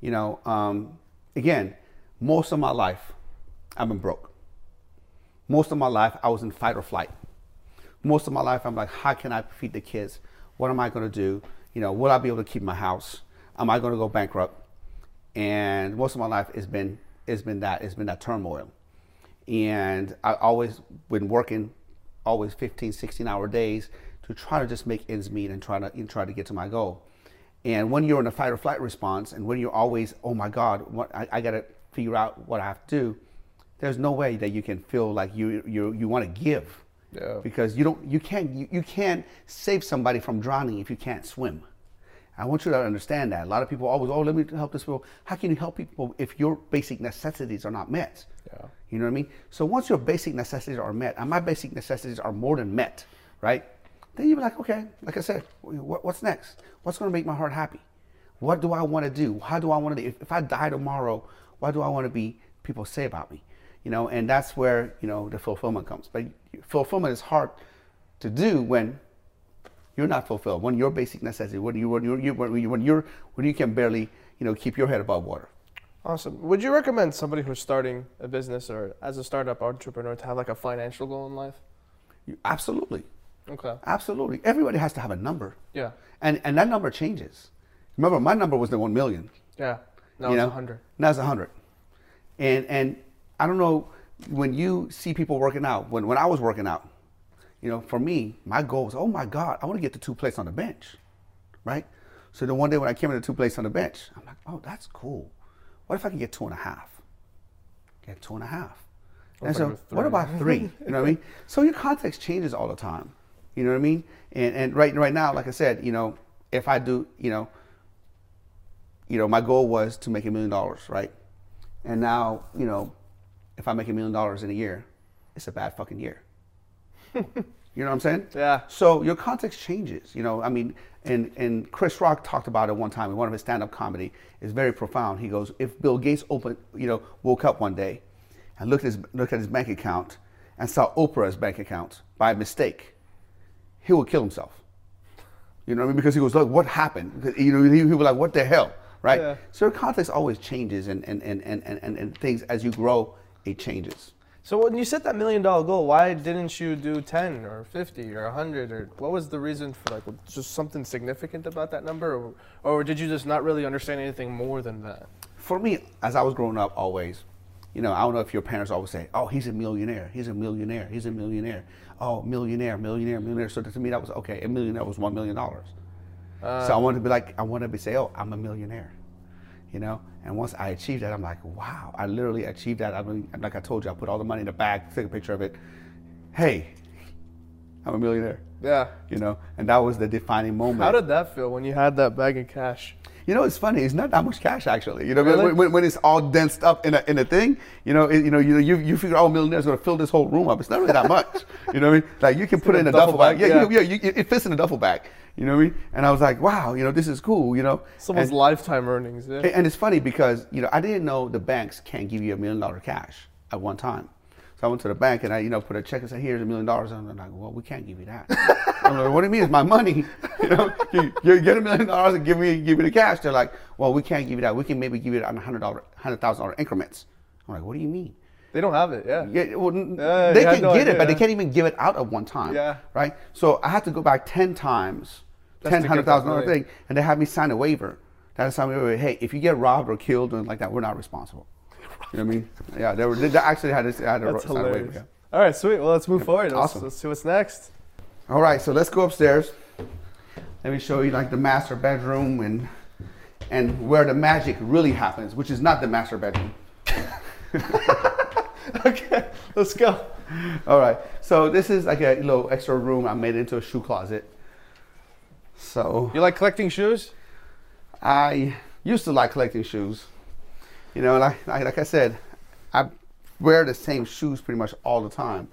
You know, um, again, most of my life, I've been broke. Most of my life, I was in fight or flight. Most of my life, I'm like, how can I feed the kids? What am I going to do? You know, will I be able to keep my house? Am I going to go bankrupt? And most of my life has been has been that it's been that turmoil and I always been working always 15 16 hour days to try to just make ends meet and try to and try to get to my goal and when you're in a fight or flight response and when you're always oh my god what i, I got to figure out what i have to do there's no way that you can feel like you you, you want to give Yeah. because you don't you can't you, you can't save somebody from drowning if you can't swim I want you to understand that. A lot of people always, oh, let me help this people. How can you help people if your basic necessities are not met? Yeah. You know what I mean? So once your basic necessities are met, and my basic necessities are more than met, right? then you'll be like, okay, like I said, what, what's next? What's going to make my heart happy? What do I want to do? How do I want to? If, if I die tomorrow, what do I want to be? People say about me, you know, and that's where you know the fulfillment comes. But fulfillment is hard to do when you're not fulfilled. When your basic necessity, when you when you when you when you're when you can barely you know keep your head above water. Awesome. Would you recommend somebody who's starting a business or as a startup entrepreneur to have like a financial goal in life? You, absolutely, Okay. absolutely. Everybody has to have a number, Yeah. and and that number changes. Remember, my number was the one million. Yeah. Now you it's know? a hundred. Now it's a hundred. And and I don't know when you see people working out. When when I was working out, you know, for me, my goal was, oh my God, I want to get to two plates on the bench, right? So then one day when I came into two plates on the bench, I'm like, oh, that's cool. What if I can get two and a half? Get two and a half. And so, what about three? You know what I mean? So your context changes all the time. You know what I mean? And and right right now, like I said, you know, if I do, you know, you know, my goal was to make a million dollars, right? And now, you know, if I make a million dollars in a year, it's a bad fucking year. you know what I'm saying? Yeah. So your context changes. You know, I mean, and and Chris Rock talked about it one time in one of his stand-up comedy. It's very profound. He goes, if Bill Gates opened, you know, woke up one day and looked at his looked at his bank account and saw Oprah's bank account by mistake, he would kill himself. You know what I mean? Because he goes, look, what happened? You know, he, he was like, what the hell, right? Yeah. So your context always changes, and and, and, and, and and things as you grow, it changes. So when you set that million dollar goal, why didn't you do 10 or 50 or 100 or what was the reason for like just something significant about that number or, or did you just not really understand anything more than that? For me, as I was growing up, always, you know, I don't know if your parents always say, "Oh, he's a millionaire. He's a millionaire. He's a millionaire. Oh, millionaire, millionaire, millionaire." So to me, that was okay. A millionaire was one million dollars. so I uh. wanted to be like, I wanted to be say, "Oh, I'm a millionaire," you know. And once I achieved that, I'm like, "Wow, I literally achieved that." I mean, like I told you, I put all the money in the bag, took a picture of it. Hey, I'm a millionaire. Yeah. You know, and that was the defining moment. How did that feel when you had that bag of cash? You know, it's funny. It's not that much cash actually. You know, Really? when, when, when it's all densed up in a, in a thing, you know, it, you know, you you, you figure, oh, millionaire's are gonna fill this whole room up. It's not really that much. You know what I mean? Like you can put it in a duffel bag. Yeah, yeah. yeah, yeah. You, it fits in a duffel bag. You know what I mean? And I was like, wow, you know, this is cool. You know, Someone's and, lifetime earnings. Yeah. and- it's funny because you know I didn't know the banks can't give you a million dollar cash at one time. So I went to the bank and I, you know, put a check and said, "Here's a million dollars." And I'm like, "Well, we can't give you that." I'm like, "What do you mean? It's my money. You know, you, you get a million dollars and give me give me the cash." They're like, "Well, we can't give you that. We can maybe give you it on hundred dollar, hundred thousand dollar increments." I'm like, "What do you mean?" They don't have it. Yeah. Yeah, well, Yeah, they can no get it, idea, but they can't even give it out at one time. Yeah. Right. So I had to go back ten times, Just ten hundred thousand that thing, and they have me sign a waiver. That is sign a waiver. Hey, if you get robbed or killed or like that, we're not responsible. You know what I mean? Yeah, they were. They actually had to, had That's sign a waiver. yeah. All right, sweet. Well, let's move forward. Let's, Awesome. let's see what's next. All right, so let's go upstairs. Let me show you like the master bedroom and and where the magic really happens, which is not the master bedroom. okay, let's go. All right, so this is like a little extra room. I made it into a shoe closet. So You like collecting shoes? I used to like collecting shoes. You know, like like, like I said, I wear the same shoes pretty much all the time.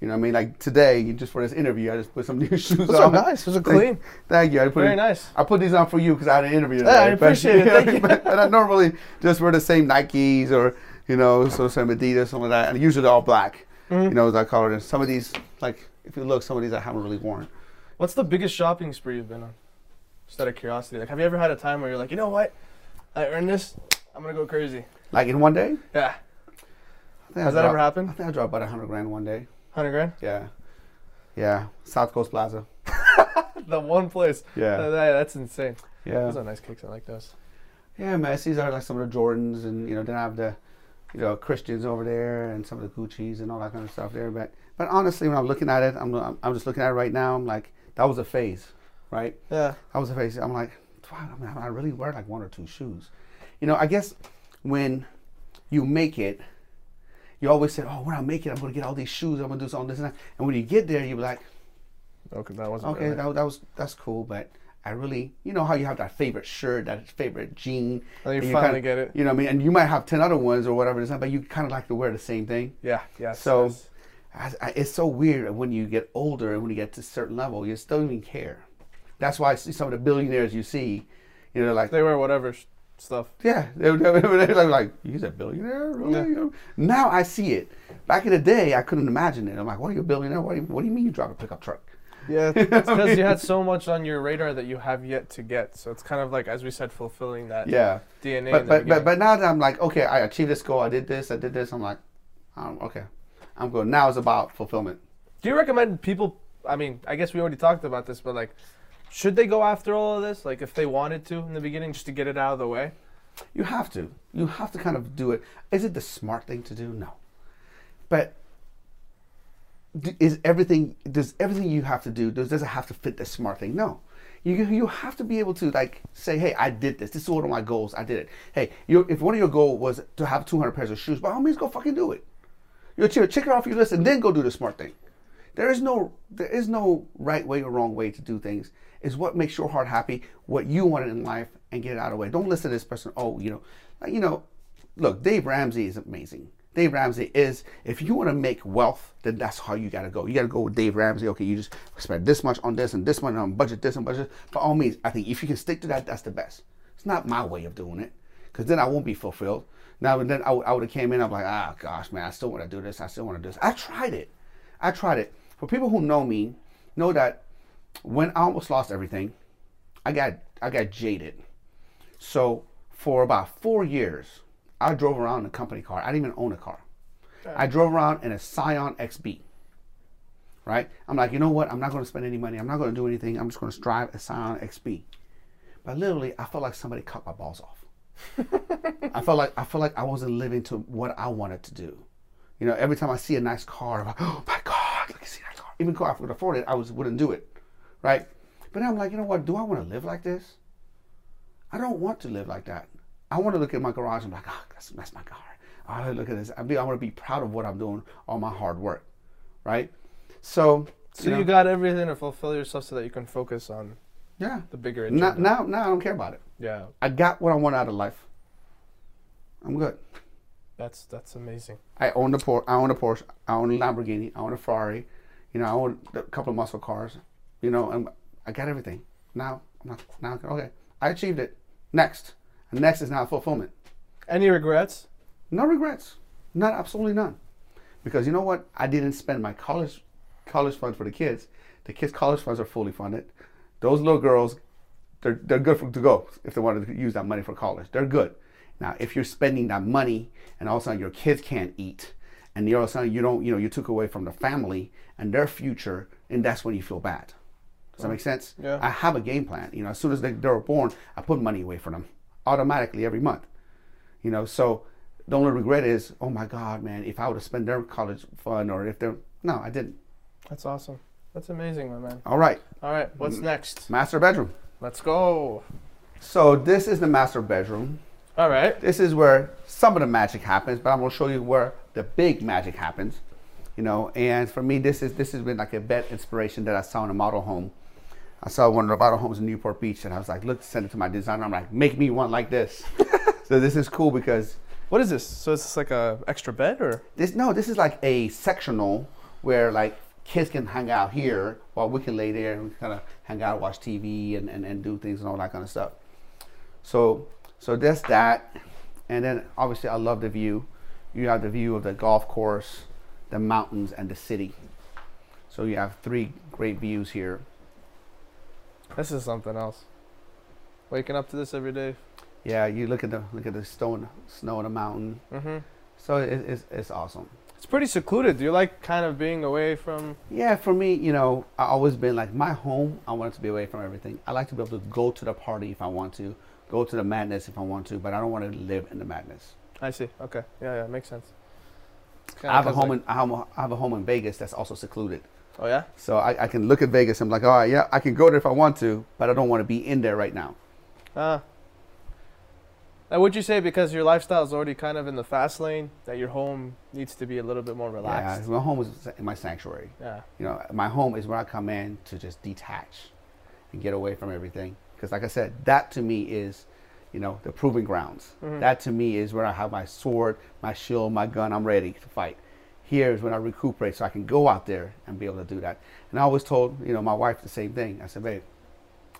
You know, what I mean, like today, just for this interview, I just put some new shoes Those are nice. Those are clean. Thank you. I put Very it- nice. I put these on for you because I had an interview. Yeah, I today, but- appreciate it. Thank you. but I normally just wear the same Nikes or you know, so some Adidas, some of that, and usually all black. Mm-hmm. You know, as I call it. And some of these, like if you look, some of these I haven't really worn. What's the biggest shopping spree you've been on? Just out of curiosity. Like, have you ever had a time where you're like, you know what? I earned this. I'm gonna go crazy. Like in one day. Yeah. I think I Has that ever happened? I think I dropped about a hundred grand one day. Hundred grand. Yeah, yeah. South Coast Plaza. The one place. Yeah. Uh, that- that's insane. Yeah. Those are nice kicks. I like those. Yeah, man. These are like some of the Jordans, and you know, then I have the, you know, Christians over there, and some of the Gucci's and all that kind of stuff there. But, but honestly, when I'm looking at it, I'm, I'm, I'm just looking at it right now. I'm like, that was a phase, right? Yeah. That was a phase. I'm like, wow, I, mean, I really wear like one or two shoes. You know, I guess when you make it, you always say, oh, when I make it, I'm going to get all these shoes. I'm going to do something this and that. And when you get there, you're like, oh, Okay, that wasn't okay, really- that, that was that's cool, but I really, you know how you have that favorite shirt, that favorite jean. Oh, and you and finally kinda- get it. You know what I mean? And you might have 10 other ones or whatever it is, but you kind of like to wear the same thing. Yeah. Yes. So, yes. I, I, it's so weird when you get older and when you get to a certain level, you still don't even care. That's why I see some of the billionaires you see, you know, like They wear whatever sh- stuff. yeah, they, they, they, they're like, he's a billionaire. Really? Yeah. Now I see it. Back in the day, I couldn't imagine it. I'm like, what are you a billionaire? What do you, what do you mean you drive a pickup truck? Yeah, because you had so much on your radar that you have yet to get. So it's kind of like, as we said, fulfilling that Yeah. DNA. But but, but but now that I'm like, okay, I achieved this goal. I did this. I did this. I'm like, um, okay, I'm going, Now it's about fulfillment. Do you recommend people? I mean, I guess we already talked about this, but like, should they go after all of this? Like, if they wanted to in the beginning, just to get it out of the way. You have to. You have to kind of do it. Is it the smart thing to do? No. But is everything does everything you have to do does does it have to fit the smart thing? No. You you have to be able to like say, hey, I did this. This is one of my goals. I did it. Hey, if one of your goal was to have 200 pairs of shoes, by all means, go fucking do it. You check check it off your list and then go do the smart thing. There is no there is no right way or wrong way to do things. Is what makes your heart happy, what you want in life, and get it out of the way. Don't listen to this person. Oh, you know, you know, look, Dave Ramsey is amazing. Dave Ramsey is if you want to make wealth, then that's how you got to go. You got to go with Dave Ramsey. Okay, you just spend this much on this and this much on budget this and budget. By all means, I think if you can stick to that, that's the best. It's not my way of doing it because then I won't be fulfilled. Now and then I, would have came in. I'm like, ah, gosh, man, I still want to do this. I still want to do this. I tried it. I tried it. For people who know me, know that when I almost lost everything, I got I got jaded. So for about four years, I drove around in a company car. I didn't even own a car. I drove around in a Scion XB. Right? I'm like, you know what? I'm not going to spend any money. I'm not going to do anything. I'm just going to drive a Scion XB. But literally, I felt like somebody cut my balls off. I felt like I felt like I wasn't living to what I wanted to do. You know, every time I see a nice car, I'm like, oh my God, look at see that car. Even if I could afford it, I was wouldn't do it. Right? But now I'm like, you know what? Do I want to live like this? I don't want to live like that. I want to look at my garage and be like, oh, that's, that's my car. Oh, look at this. I, be, I want to be proud of what I'm doing, all my hard work. Right? So, So you, know, got everything to fulfill yourself so that you can focus on yeah. the bigger agenda. Now, now, now I don't care about it. yeah, I got what I want out of life. I'm good. that's that's amazing. I own the Porsche. I own a Porsche. I own a Lamborghini. I own a Ferrari. You know, I own a couple of muscle cars. You know, and I got everything. Now, I'm now, okay, I achieved it. Next, and next is now fulfillment. Any regrets? No regrets. Not absolutely none. Because you know what? I didn't spend my college college funds for the kids. The kids' college funds are fully funded. Those little girls, they're they're good for, to go if they wanted to use that money for college. They're good. Now, if you're spending that money and all of a sudden your kids can't eat, and all of a sudden you don't, you know, you took away from the family and their future, and that's when you feel bad. Does that make sense? Yeah. I have a game plan. You know, as soon as they, they were born, I put money away for them automatically every month. You know, so the only regret is, oh my God, man, if I would have spent their college fund or if they're, no, I didn't. That's awesome. That's amazing, my man. All right, All right, what's mm-hmm. next? master bedroom. Let's go. So this is the master bedroom. All right. This is where some of the magic happens, but I'm gonna show you where the big magic happens. You know, and for me, this is this has been like a bed inspiration that I saw in a model home. I saw one of the model homes in Newport Beach, and I was like, look, send it to my designer. I'm like, make me one like this. so this is cool because What is this? So is this like a extra bed or? This no, this is like a sectional where like kids can hang out here while we can lay there and kind of hang out, watch TV, and, and, and do things and all that kind of stuff. So so that's that, and then obviously I love the view. You have the view of the golf course, the mountains, and the city. So you have three great views here. This is something else. Waking up to this every day. Yeah, you look at the look at the stone snow on the mountain. Mm-hmm. So it, it's it's awesome. It's pretty secluded. Do you like kind of being away from? Yeah, for me, you know, I always been like my home. I want it to be away from everything. I like to be able to go to the party if I want to, go to the madness if I want to, but I don't want to live in the madness. I see. Okay. Yeah, yeah, makes sense. I have a home in I have a, I have a home in Vegas that's also secluded, oh yeah. so I, I can look at Vegas. I'm like, all right, yeah, I can go there if I want to, but I don't want to be in there right now. Uh, and would you say because your lifestyle is already kind of in the fast lane that your home needs to be a little bit more relaxed? Yeah, my home is my sanctuary. Yeah. You know, my home is where I come in to just detach and get away from everything. Because, like I said, that to me is, you know, the proving grounds. Mhm. That to me is where I have my sword, my shield, my gun. I'm ready to fight. here is when I recuperate, so I can go out there and be able to do that. And I always told you know my wife the same thing. I said, babe,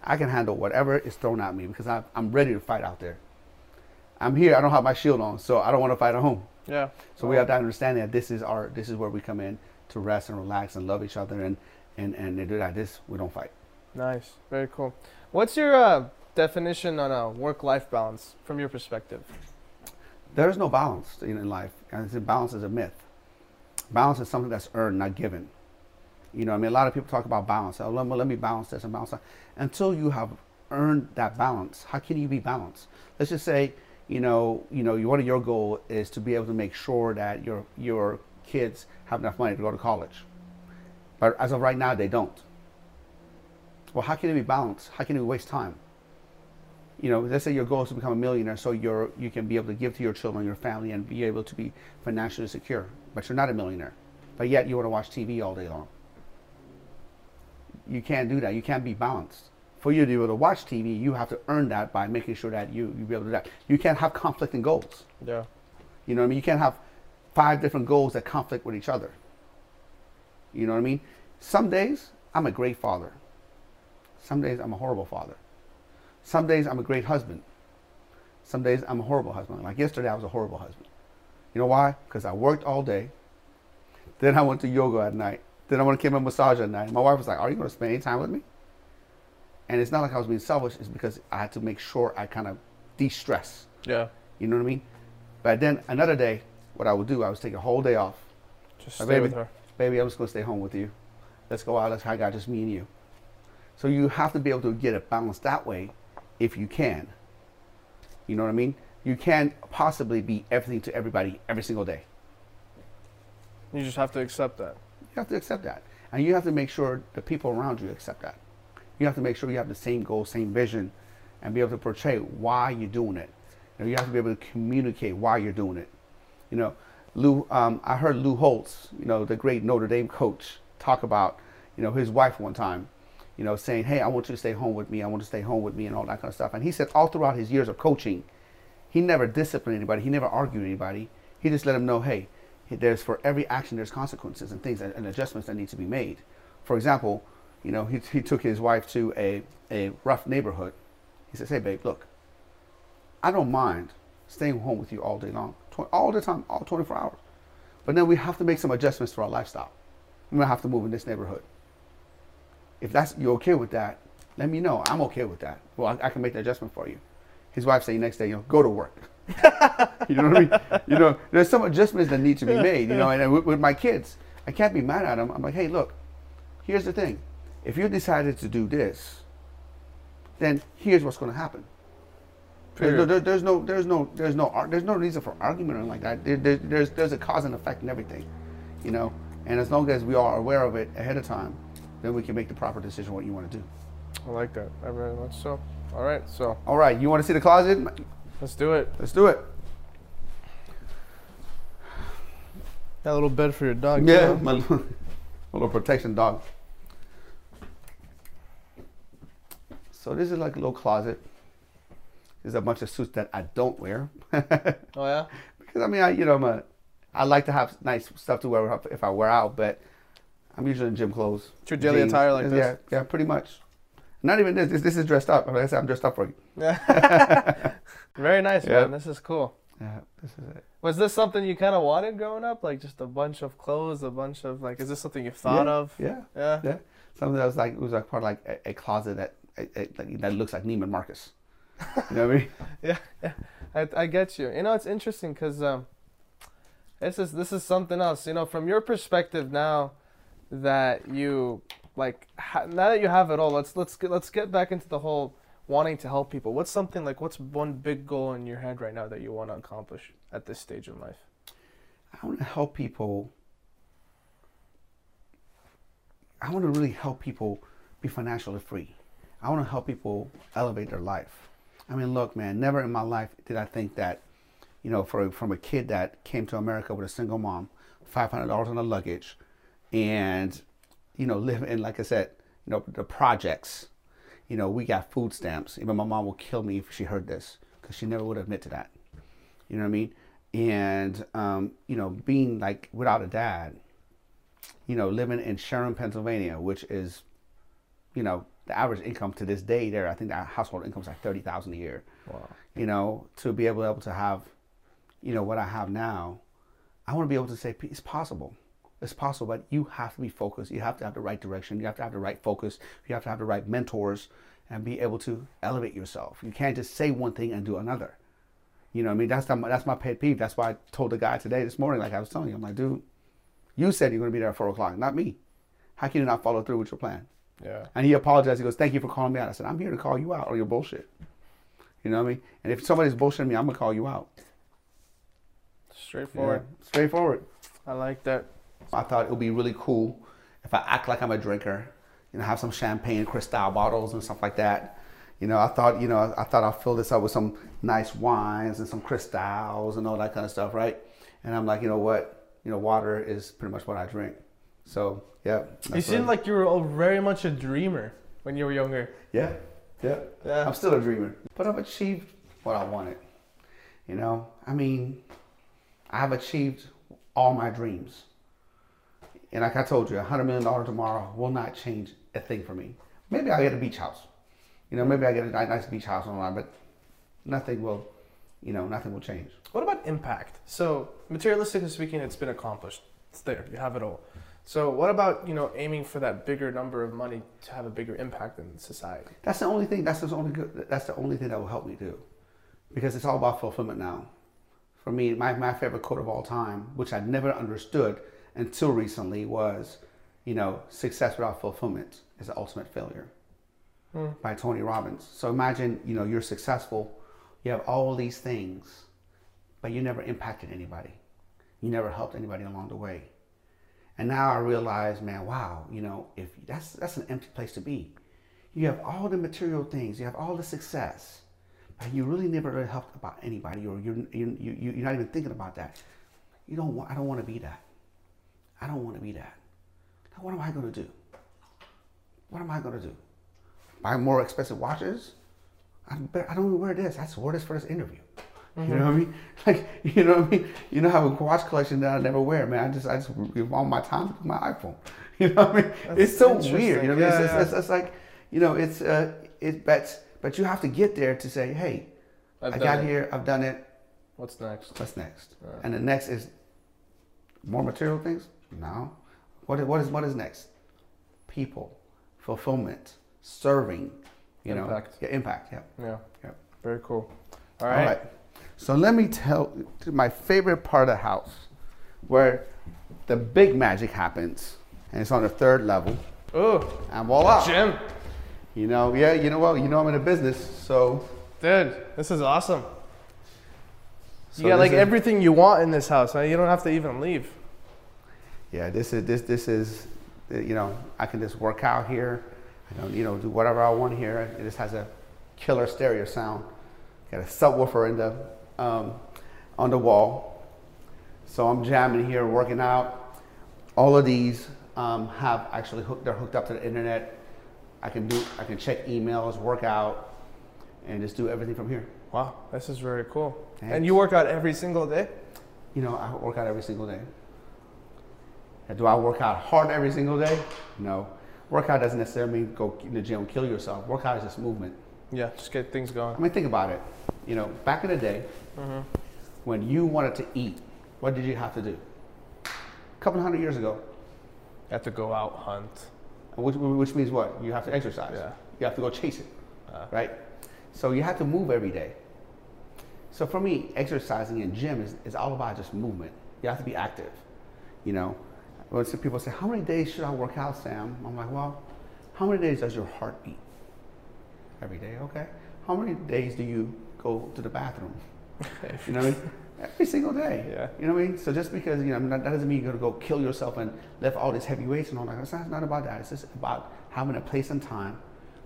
I can handle whatever is thrown at me because I, I'm ready to fight out there. I'm here. I don't have my shield on, so I don't want to fight at home. Yeah. So we have to understand that this is our this is where we come in to rest and relax and love each other and and and they do that. This we don't fight. Nice. Very cool. What's your uh, definition on a work-life balance from your perspective? There is no balance in, in life, and balance is a myth. Balance is something that's earned, not given. You know, I mean, a lot of people talk about balance. Oh, let, me, let me balance this and balance that. Until you have earned that balance, how can you be balanced? Let's just say, you know, you know, one of your goal is to be able to make sure that your your kids have enough money to go to college. But as of right now, they don't. Well, how can it be balanced? How can you waste time? You know, let's say your goal is to become a millionaire, so you're you can be able to give to your children, your family, and be able to be financially secure. But you're not a millionaire, but yet you want to watch TV all day long. You can't do that. You can't be balanced. For you to be able to watch TV, you have to earn that by making sure that you you be able to do that. You can't have conflicting goals. Yeah. You know what I mean? You can't have five different goals that conflict with each other. You know what I mean? Some days I'm a great father. Some days I'm a horrible father. Some days I'm a great husband. Some days I'm a horrible husband. Like yesterday, I was a horrible husband. You know why? Because I worked all day. Then I went to yoga at night. Then I went to give a massage at night. My wife was like, Are you going to spend any time with me? And it's not like I was being selfish, it's because I had to make sure I kind of de stress. Yeah. You know what I mean? But then another day, what I would do, I would take a whole day off. Just stay baby, with her. baby, I'm just gonna stay home with you. Let's go out. Let's hang out, just me and you. So you have to be able to get it balanced that way, if you can. You know what I mean? You can't possibly be everything to everybody every single day. You just have to accept that. You have to accept that, and you have to make sure the people around you accept that. You have to make sure you have the same goal, same vision, and be able to portray why you're doing it. You, know, you have to be able to communicate why you're doing it. You know, Lou. Um, I heard Lou Holtz, you know, the great Notre Dame coach, talk about, you know, his wife one time, you know, saying, "Hey, I want you to stay home with me. I want to stay home with me," and all that kind of stuff. And he said, all throughout his years of coaching, he never disciplined anybody. He never argued anybody. He just let them know, "Hey, there's for every action there's consequences and things and, and adjustments that need to be made." For example, you know, he, he took his wife to a, a rough neighborhood. He says, Hey, babe, look, I don't mind staying home with you all day long, all the time, all 24 hours. But then we have to make some adjustments to our lifestyle. We're going to have to move in this neighborhood. If that's you're okay with that, let me know. I'm okay with that. Well, I, I can make the adjustment for you. His wife said next day, you know, go to work. you know what I mean? You know, there's some adjustments that need to be made. You know, and, and with, with my kids, I can't be mad at them. I'm like, hey, look, here's the thing. If you decided to do this, then here's what's going to happen. There's no, there- there's no, there's no, there's no, there's no reason for argument or anything like that. There, there, there's, there's a cause and effect in everything, you know. And as long as we are aware of it ahead of time, then we can make the proper decision what you want to do. I like that. I very much so. All right, so All right, you want to see the closet? let's do it. Let's do it. Got a little bed for your dog. Yeah, too. my my little protection dog. So this is like a little closet. There's a bunch of suits that I don't wear Oh yeah. because I mean, I you know, I'm a, I like to have nice stuff to wear if I wear out, but I'm usually in gym clothes. It's your daily jeans. attire like yeah, this? Yeah, yeah, pretty much. Not even this. This, this is dressed up. Like I said, I'm dressed up for you. Yeah. Very nice, Yeah. man. This is cool. Yeah, this is it. Was this something you kind of wanted growing up? Like just a bunch of clothes, a bunch of like, is this something you thought yeah, of? Yeah, Yeah. yeah. Something that was like it was like part of like a, a closet that a, like, that looks like Neiman Marcus. You know what I mean? yeah, yeah. I, I get you. You know, it's interesting because um, this is this is something else. You know, from your perspective now that you like ha- now that you have it all, let's let's get, let's get back into the whole wanting to help people. What's something like what's one big goal in your head right now that you want to accomplish at this stage in life? I want to help people. I want to really help people be financially free. I want to help people elevate their life. I mean, look, man, never in my life did I think that, you know, for, from a kid that came to America with a single mom, $500 on the luggage, and, you know, live in, like I said, you know, the projects. You know, we got food stamps. Even my mom will kill me if she heard this because she never would admit to that. You know what I mean? and um, you know, being like without a dad, you know, living in Sharon, Pennsylvania, which is, you know, the average income to this day there, I think that household income is like thirty thousand a year. Wow. You know, to be able, able to have, you know, what I have now, I want to be able to say it's possible. It's possible, but you have to be focused. You have to have the right direction. You have to have the right focus. You have to have the right mentors and be able to elevate yourself. You can't just say one thing and do another. You know, what I mean, that's the, that's my pet peeve. That's why I told the guy today, this morning, like I was telling you, I'm like, dude, you said you're going to be there at four o'clock, not me. How can you not follow through with your plan? Yeah. And he apologized. He goes, "Thank you for calling me out." I said, "I'm here to call you out on your bullshit." You know what I mean? And if somebody's bullshitting me, I'm gonna call you out. Straightforward. Yeah, straightforward. I like that. I thought it would be really cool if I act like I'm a drinker, you know, have some champagne, Cristal bottles and stuff like that. You know, I thought, you know, I thought I'll fill this up with some nice wines and some Cristals and all that kind of stuff, right? And I'm like, you know what? You know, water is pretty much what I drink. So, yeah. You that's seem what- like you were all very much a dreamer when you were younger. Yeah, yeah. Yeah. I'm still a dreamer, but I've achieved what I wanted. You know, I mean, I've achieved all my dreams. And like I told you, a hundred million dollars tomorrow will not change a thing for me. Maybe I'll get a beach house. You know, maybe I get a nice beach house online, but nothing will, you know, nothing will change. What about impact? So, materialistically speaking, it's been accomplished. It's there. You have it all. So, what about you know aiming for that bigger number of money to have a bigger impact in society? That's the only thing. That's the only good. That's the only thing that will help me do, because it's all about fulfillment now. For me, my, my favorite quote of all time, which I never understood until recently, was, you know, success without fulfillment is the ultimate failure. Hmm. By Tony Robbins. So imagine, you know, you're successful, you have all these things, but you never impacted anybody. You never helped anybody along the way. And now I realize, man, wow, you know, if that's that's an empty place to be. You have all the material things, you have all the success, but you really never really helped about anybody, or you're you, you, you- you're not even thinking about that. You don't want. I don't want to be that. I don't want to be that. Now, what am I going to do? What am I going to do? Buy more expensive watches? I, bet, I don't wear this. I wore this for this interview. You know what I mean? Like, you know what I mean? You know, I have a watch collection that I never wear, man. I just, I just give all my time to my iPhone. You know what I mean? That's it's so weird. You know what I mean? It's, Yeah, it's, it's, it's like, you know, it's, uh, it, but, but you have to get there to say, hey, I've I got it. here, I've done it. What's next? What's next? Right. And the next is more material things? No. What is, what is, what is next? People, fulfillment, serving, you Impact. know, yeah, impact. Yeah. Yeah. Yeah. Very cool. All All right. So let me tell my favorite part of the house, where the big magic happens, and it's on the third level. Ooh, And voila! Jim, You know, yeah, you know what? You know I'm in a business, so. dude, this is awesome. so you got like is- everything you want in this house. You don't have to even leave. Yeah, this is this this is, uh, you know, I can just work out here. I don't, you know, do whatever I want here. It just has a killer stereo sound. Got a subwoofer in the um, on the wall. So I'm jamming here, working out. All of these um, have actually hooked. They're hooked up to the internet. I can do. I can check emails, work out, and just do everything from here. Wow, this is very cool. Thanks. And you work out every single day? You know, I work out every single day. And do I work out hard every single day? No. Workout doesn't necessarily mean go in the gym and kill yourself. Workout is just movement. Yeah, just get things going. I mean, think about it. You know, back in the day, Mm-hmm. when you wanted to eat, what did you have to do? A couple hundred years ago, You have to go out, hunt. which, which means what? You have to exercise. Yeah. You have to go chase it, Uh, right? So you have to move every day. So for me, exercising in gym is, is all about just movement. You have to be active. You know, when some people say, "How many days should I work out, Sam?" I'm like, "Well, how many days does your heart beat?" Every day, okay. How many days do you go to the bathroom? You know what I mean? Every single day. Yeah. You know what I mean? So just because you know that that doesn't mean you're gonna go kill yourself and lift all these heavy weights and all that. It's not, it's not about that. It's just about having a place and time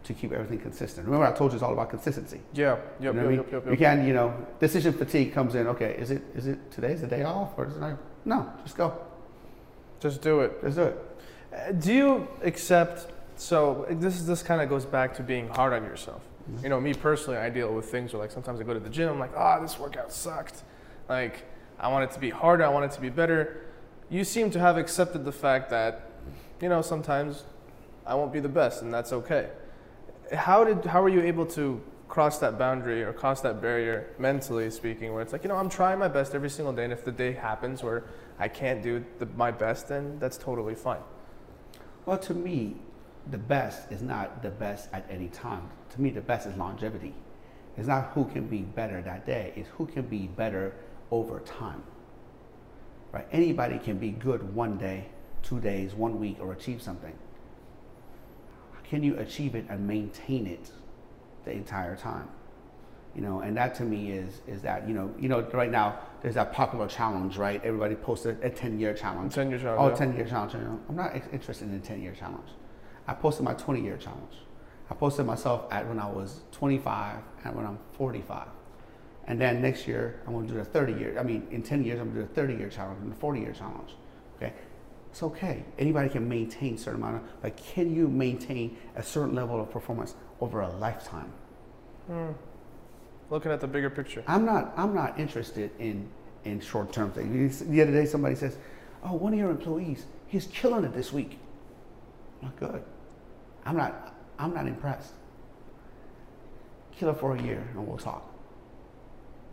to keep everything consistent. Remember, I told you it's all about consistency. Yeah, yep, you know yep, I mean? yep, yep, You can, you know, decision fatigue comes in. Okay, is it is it today's the day off or is it not? No, just go. Just do it. Just do it. Uh, Do you accept? So this this kind of goes back to being hard on yourself. Mm-hmm. You know, me personally, I deal with things where like sometimes I go to the gym, I'm like, ah, this workout sucked. Like I want it to be harder. I want it to be better. You seem to have accepted the fact that, you know, sometimes I won't be the best, and that's okay. How did how were you able to cross that boundary or cross that barrier mentally speaking, where it's like, you know, I'm trying my best every single day, and if the day happens where I can't do the, my best, then that's totally fine. Well, to me, the best is not the best at any time. To me, the best is longevity. It's not who can be better that day, it's who can be better over time. Right? Anybody can be good one day, two days, one week, or achieve something. Can you achieve it and maintain it the entire time? You know, and that to me is is that you know you know right now there's that popular challenge, right? Everybody posted a 10 year challenge. 10 year challenge. Oh, yeah. 10 year challenge. I'm not interested in a 10 year challenge. I posted my 20 year challenge. I posted myself at when I was 25 and when I'm 45. And then next year, I'm going to do the 30 year. I mean, in 10 years, I'm going to do the 30 year challenge and the 40 year challenge. Okay? It's okay. Anybody can maintain a certain amount of, but can you maintain a certain level of performance over a lifetime? Hmm. Looking at the bigger picture. I'm not, I'm not interested in, in short term things. The other day, somebody says, Oh, one of your employees, he's killing it this week. Not good. I'm not, I'm not impressed. Kill it for a year and we'll talk.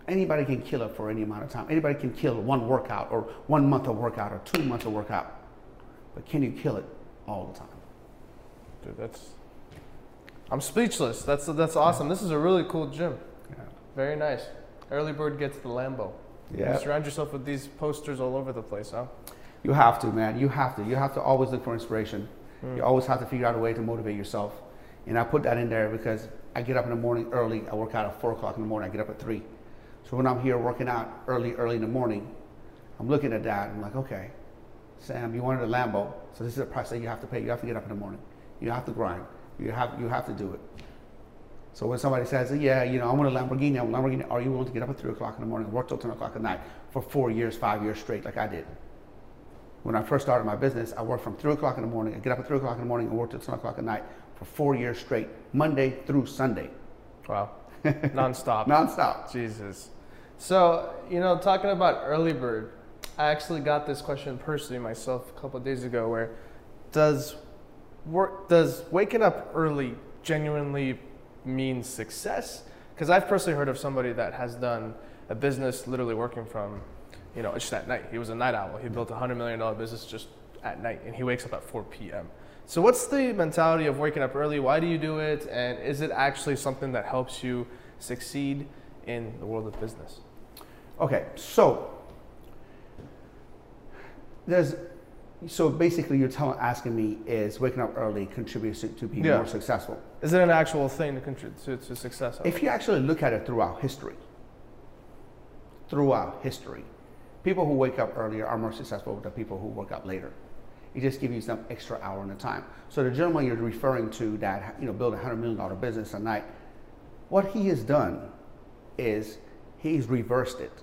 Anybody can kill it for any amount of time. Anybody can kill one workout or one month of workout or two months of workout. But can you kill it all the time? Dude, that's. I'm speechless. That's that's awesome. This is a really cool gym. Yeah. Very nice. Early bird gets the Lambo. Yeah. You surround yourself with these posters all over the place, huh? You have to, man. You have to. You have to always look for inspiration. Hmm. You always have to figure out a way to motivate yourself. And I put that in there because I get up in the morning early. I work out at four o'clock in the morning. I get up at three. So when I'm here working out early, early in the morning, I'm looking at that. I'm like, okay, Sam, you wanted a Lambo, so this is a price that you have to pay. You have to get up in the morning. You have to grind. You have you have to do it. So when somebody says, yeah, you know, I want a Lamborghini, I want a Lamborghini, are you willing to get up at three o'clock in the morning work till ten o'clock at night for four years, five years straight, like I did? When I first started my business, I worked from three o'clock in the morning. I get up at three o'clock in the morning and worked till ten o'clock at night for four years straight, Monday through Sunday, Wow. Nonstop. nonstop. Jesus. So, you know, talking about early bird, I actually got this question personally myself a couple of days ago where does work does waking up early genuinely mean success? Because I've personally heard of somebody that has done a business literally working from, you know, it's just at night. He was a night owl. He built a hundred million dollar business just at night and he wakes up at 4 p.m. So what's the mentality of waking up early? Why do you do it? And is it actually something that helps you succeed in the world of business? Okay, so there's so basically you're telling asking me is waking up early contributes to, to be Yeah. more successful. Is it an actual thing to contribute to, to success? If you actually look at it throughout history, throughout history, people who wake up earlier are more successful than people who wake up later. It just gives you some extra hour in the time. So the gentleman you're referring to that you know built a hundred million dollar business a night, what he has done is he's reversed it.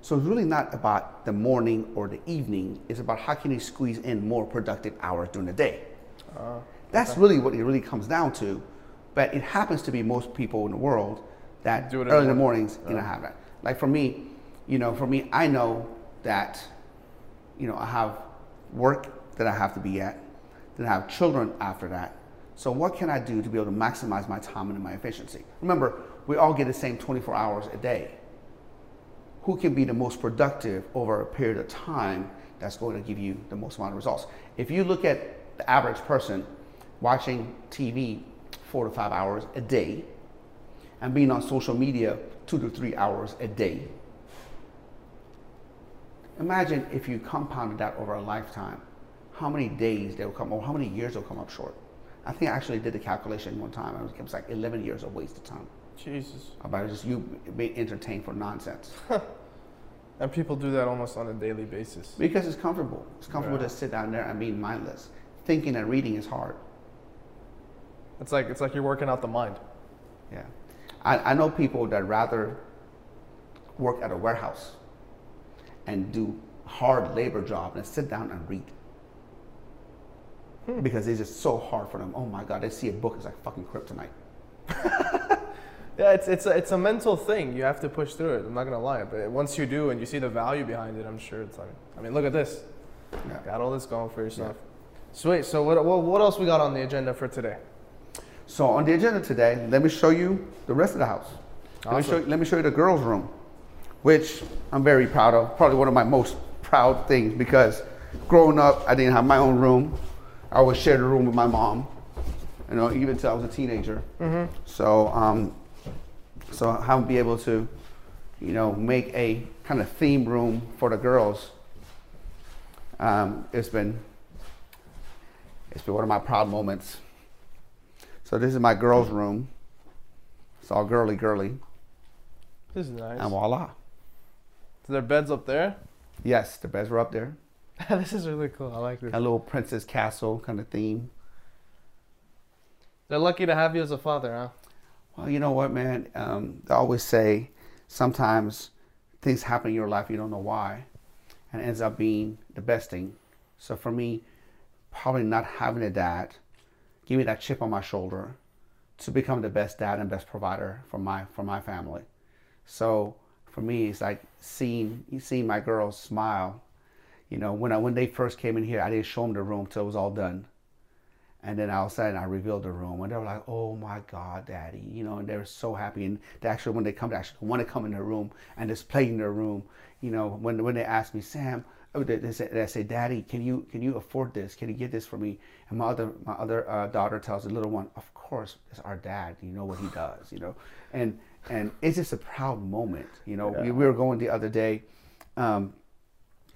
So it's really not about the morning or the evening. It's about how can you squeeze in more productive hours during the day. Uh, That's really what it really comes down to. But it happens to be most people in the world that Do it early in the morning. mornings, you know, Yeah. have that. Like for me, you know, for me, I know that, you know, I have work that I have to be at, then I have children after that. So what can I do to be able to maximize my time and my efficiency? Remember, we all get the same 24 hours a day. Who can be the most productive over a period of time that's going to give you the most amount of results? If you look at the average person watching TV four to five hours a day and being on social media two to three hours a day, imagine if you compounded that over a lifetime, how many days they will come, or how many years they'll come up short. I think I actually did the calculation one time. It was, it was like 11 years of wasted time Jesus. about just you being entertained for nonsense. And people do that almost on a daily basis. Because it's comfortable. It's comfortable Yeah. to sit down there and be mindless. Thinking and reading is hard. It's like it's like you're working out the mind. Yeah. I, I know people that rather work at a warehouse and do hard labor job and sit down and read. Hmm. Because it's just so hard for them. Oh my God, they see a book, it's like fucking kryptonite. Yeah, it's it's a, it's a mental thing. You have to push through it. I'm not gonna lie, but once you do and you see the value behind it, I'm sure it's like. I mean, look at this. Yeah. Got all this going for yourself. Sweet. So what, what what else we got on the agenda for today? So on the agenda today, let me show you the rest of the house. Let, me show, let me show you the girls' room, which I'm very proud of. Probably one of my most proud things because growing up, I didn't have my own room. I always shared a room with my mom, you know, even until I was a teenager. So, um, so how be able to, you know, make a kind of theme room for the girls. Um, it's been, it's been one of my proud moments. So this is my girls' room. It's all girly, girly, This is nice. and voila. So their beds up there. Yes, the beds were up there. this is really cool. I like this. A little princess castle kind of theme. They're lucky to have you as a father, huh? Well, you know what, man? Um, they always say sometimes things happen in your life you don't know why, and it ends up being the best thing. So for me, probably not having a dad give me that chip on my shoulder to become the best dad and best provider for my for my family. So for me, it's like seeing seeing my girls smile. You know, when I when they first came in here, I didn't show them the room till it was all done. And then all of a sudden, I revealed the room, and they were like, "Oh my God, Daddy!" You know, and they were so happy. And they actually, when they come, they actually want to come in the room and just play in their room. You know, when when they ask me, Sam, oh, they, they, say, they say, "Daddy, can you can you afford this? Can you get this for me?" And my other my other uh, daughter tells the little one, "Of course, it's our dad. You know what he does. You know." And and it's just a proud moment. You know, we, we were going the other day. Um,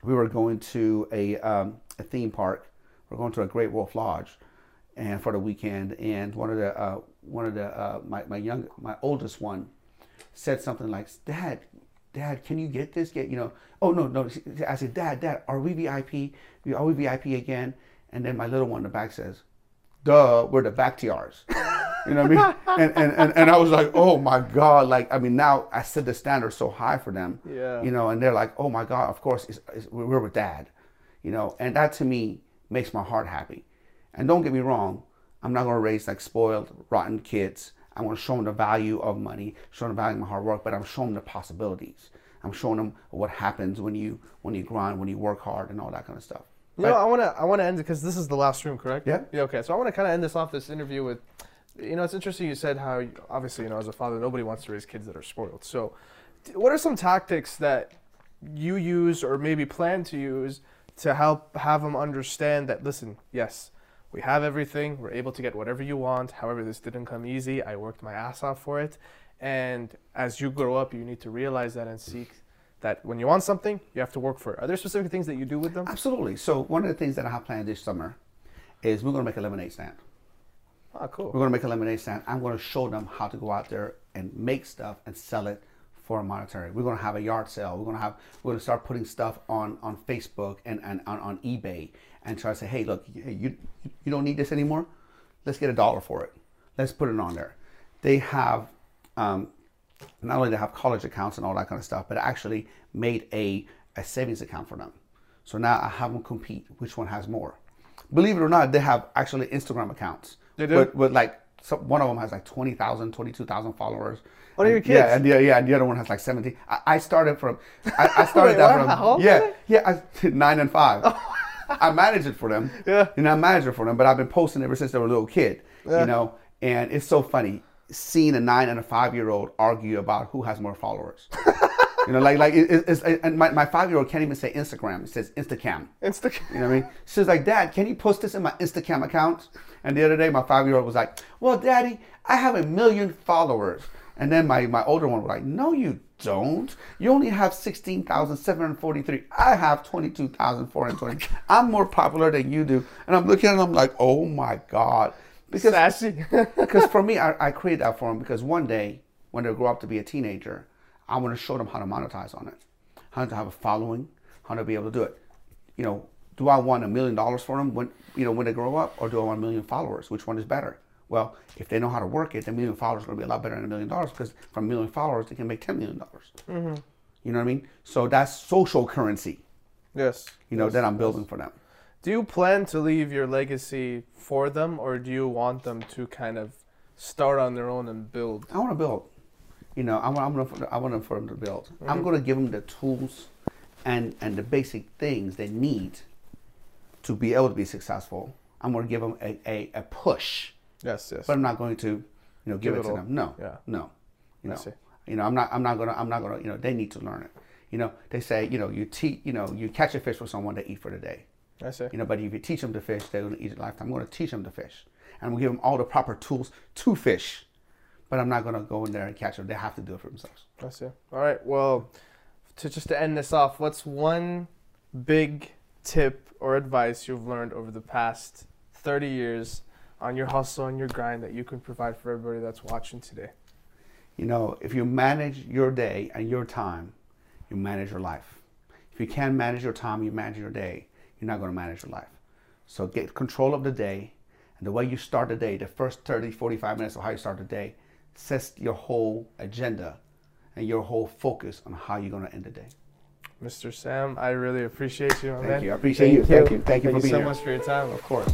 we were going to a, um, a theme park. We're going to a Great Wolf Lodge, and for the weekend. And one of the uh, one of the uh, my my young my oldest one said something like, "Dad, Dad, can you get this? Get you know? Oh no, no." I said, "Dad, Dad, are we VIP? Are we VIP again?" And then my little one in the back says, "Duh, we're the Bakhtiars." You know what I mean? And, and, and, and I was like, oh my God. Like, I mean, now I set the standard so high for them. Yeah. You know, and they're like, oh my God, of course, it's, it's, we're with dad. You know, and that to me makes my heart happy. And don't get me wrong, I'm not going to raise like spoiled, rotten kids. I'm going to show them the value of money, show them the value of my hard work, but I'm showing them the possibilities. I'm showing them what happens when you when you grind, when you work hard, and all that kind of stuff. You know, I want to I want to end it because this is the last room, correct? Yeah. Yeah. Okay. So I want to kind of end this off this interview with, you know, it's interesting you said how obviously you know as a father nobody wants to raise kids that are spoiled. So, what are some tactics that you use or maybe plan to use to help have them understand that listen, yes, we have everything, we're able to get whatever you want. However, this didn't come easy. I worked my ass off for it, and as you grow up, you need to realize that and seek that when you want something, you have to work for it. Are there specific things that you do with them? Absolutely. So one of the things that I have planned this summer is we're going to make a lemonade stand. Ah, cool. We're going to make a lemonade stand. I'm going to show them how to go out there and make stuff and sell it for a monetary. We're going to have a yard sale. We're going to have we're going to start putting stuff on on Facebook and, and on, on eBay and try to say, hey, look, you, you you don't need this anymore. Let's get a dollar for it. Let's put it on there. They have um, not only they have college accounts and all that kind of stuff, but I actually made a, a savings account for them. So now I have them compete which one has more. Believe it or not, they have actually Instagram accounts. They do? With, with like so one of them has like 20,000, 22,000 followers. One of your And- Yeah, and the, yeah, and the other one has like 17. I, I started from, I, I started Wait, that what? from, How old yeah, yeah, I, nine and five. Oh. I manage it for them. Yeah. And I manage it for them, but I've been posting ever since they were a little kid, Yeah. you know, and it's so funny seeing a nine and a five year old argue about who has more followers. You know, like, like it, it's, and my, my five year old can't even say Instagram, it says Instacam. Instacam. You know what I mean? She's like, Dad, can you post this in my Instacam account? And the other day, my five year old was like, Well, Daddy, I have a million followers. And then my, my older one was like, No, you don't. You only have 16,743. I have 22,420. I'm more popular than you do. And I'm looking at them like, Oh my God. Because Sassy. because for me, I, I created that for them because one day when they grow up to be a teenager, I want to show them how to monetize on it, how to have a following, how to be able to do it. You know, do I want a million dollars for them when you know when they grow up, or do I want a million followers? Which one is better? Well, if they know how to work it, the million followers is going to be a lot better than a million dollars because from a million followers they can make ten million dollars. Mm-hmm. You know what I mean? So that's social currency. yes. You know yes, that I'm building for them. Do you plan to leave your legacy for them, or do you want them to kind of start on their own and build? I want to build. You know, I'm, I'm gonna, I want them for them to build. Mm-hmm. I'm gonna give them the tools and and the basic things they need to be able to be successful. I'm gonna give them a, a, a push, Yes, yes. but I'm not going to, you know, give, Give it, it to them. No, Yeah. no, you know, you know, I'm not, I'm not gonna, I'm not gonna, you know, they need to learn it. You know, they say, you know, you teach, you know, you catch a fish for someone to eat for the day. I see. You know, but if you teach them to fish, they're going to eat it lifetime. I'm going to teach them to fish, and I'm going to give them all the proper tools to fish. But I'm not going to go in there and catch them. They have to do it for themselves. I see. All right. Well, to just to end this off, what's one big tip or advice you've learned over the past 30 years on your hustle and your grind that you can provide for everybody that's watching today? You know, if you manage your day and your time, you manage your life. If you can't manage your time, you manage your day, you're not going to manage your life. So get control of the day. And the way you start the day, the first 30, 45 minutes of how you start the day, sets your whole agenda and your whole focus on how you're going to end the day. Mr. Sam, I really appreciate you, Thank man. you. I appreciate you. Thank you. Thank you for being so here. much for your time. Of course.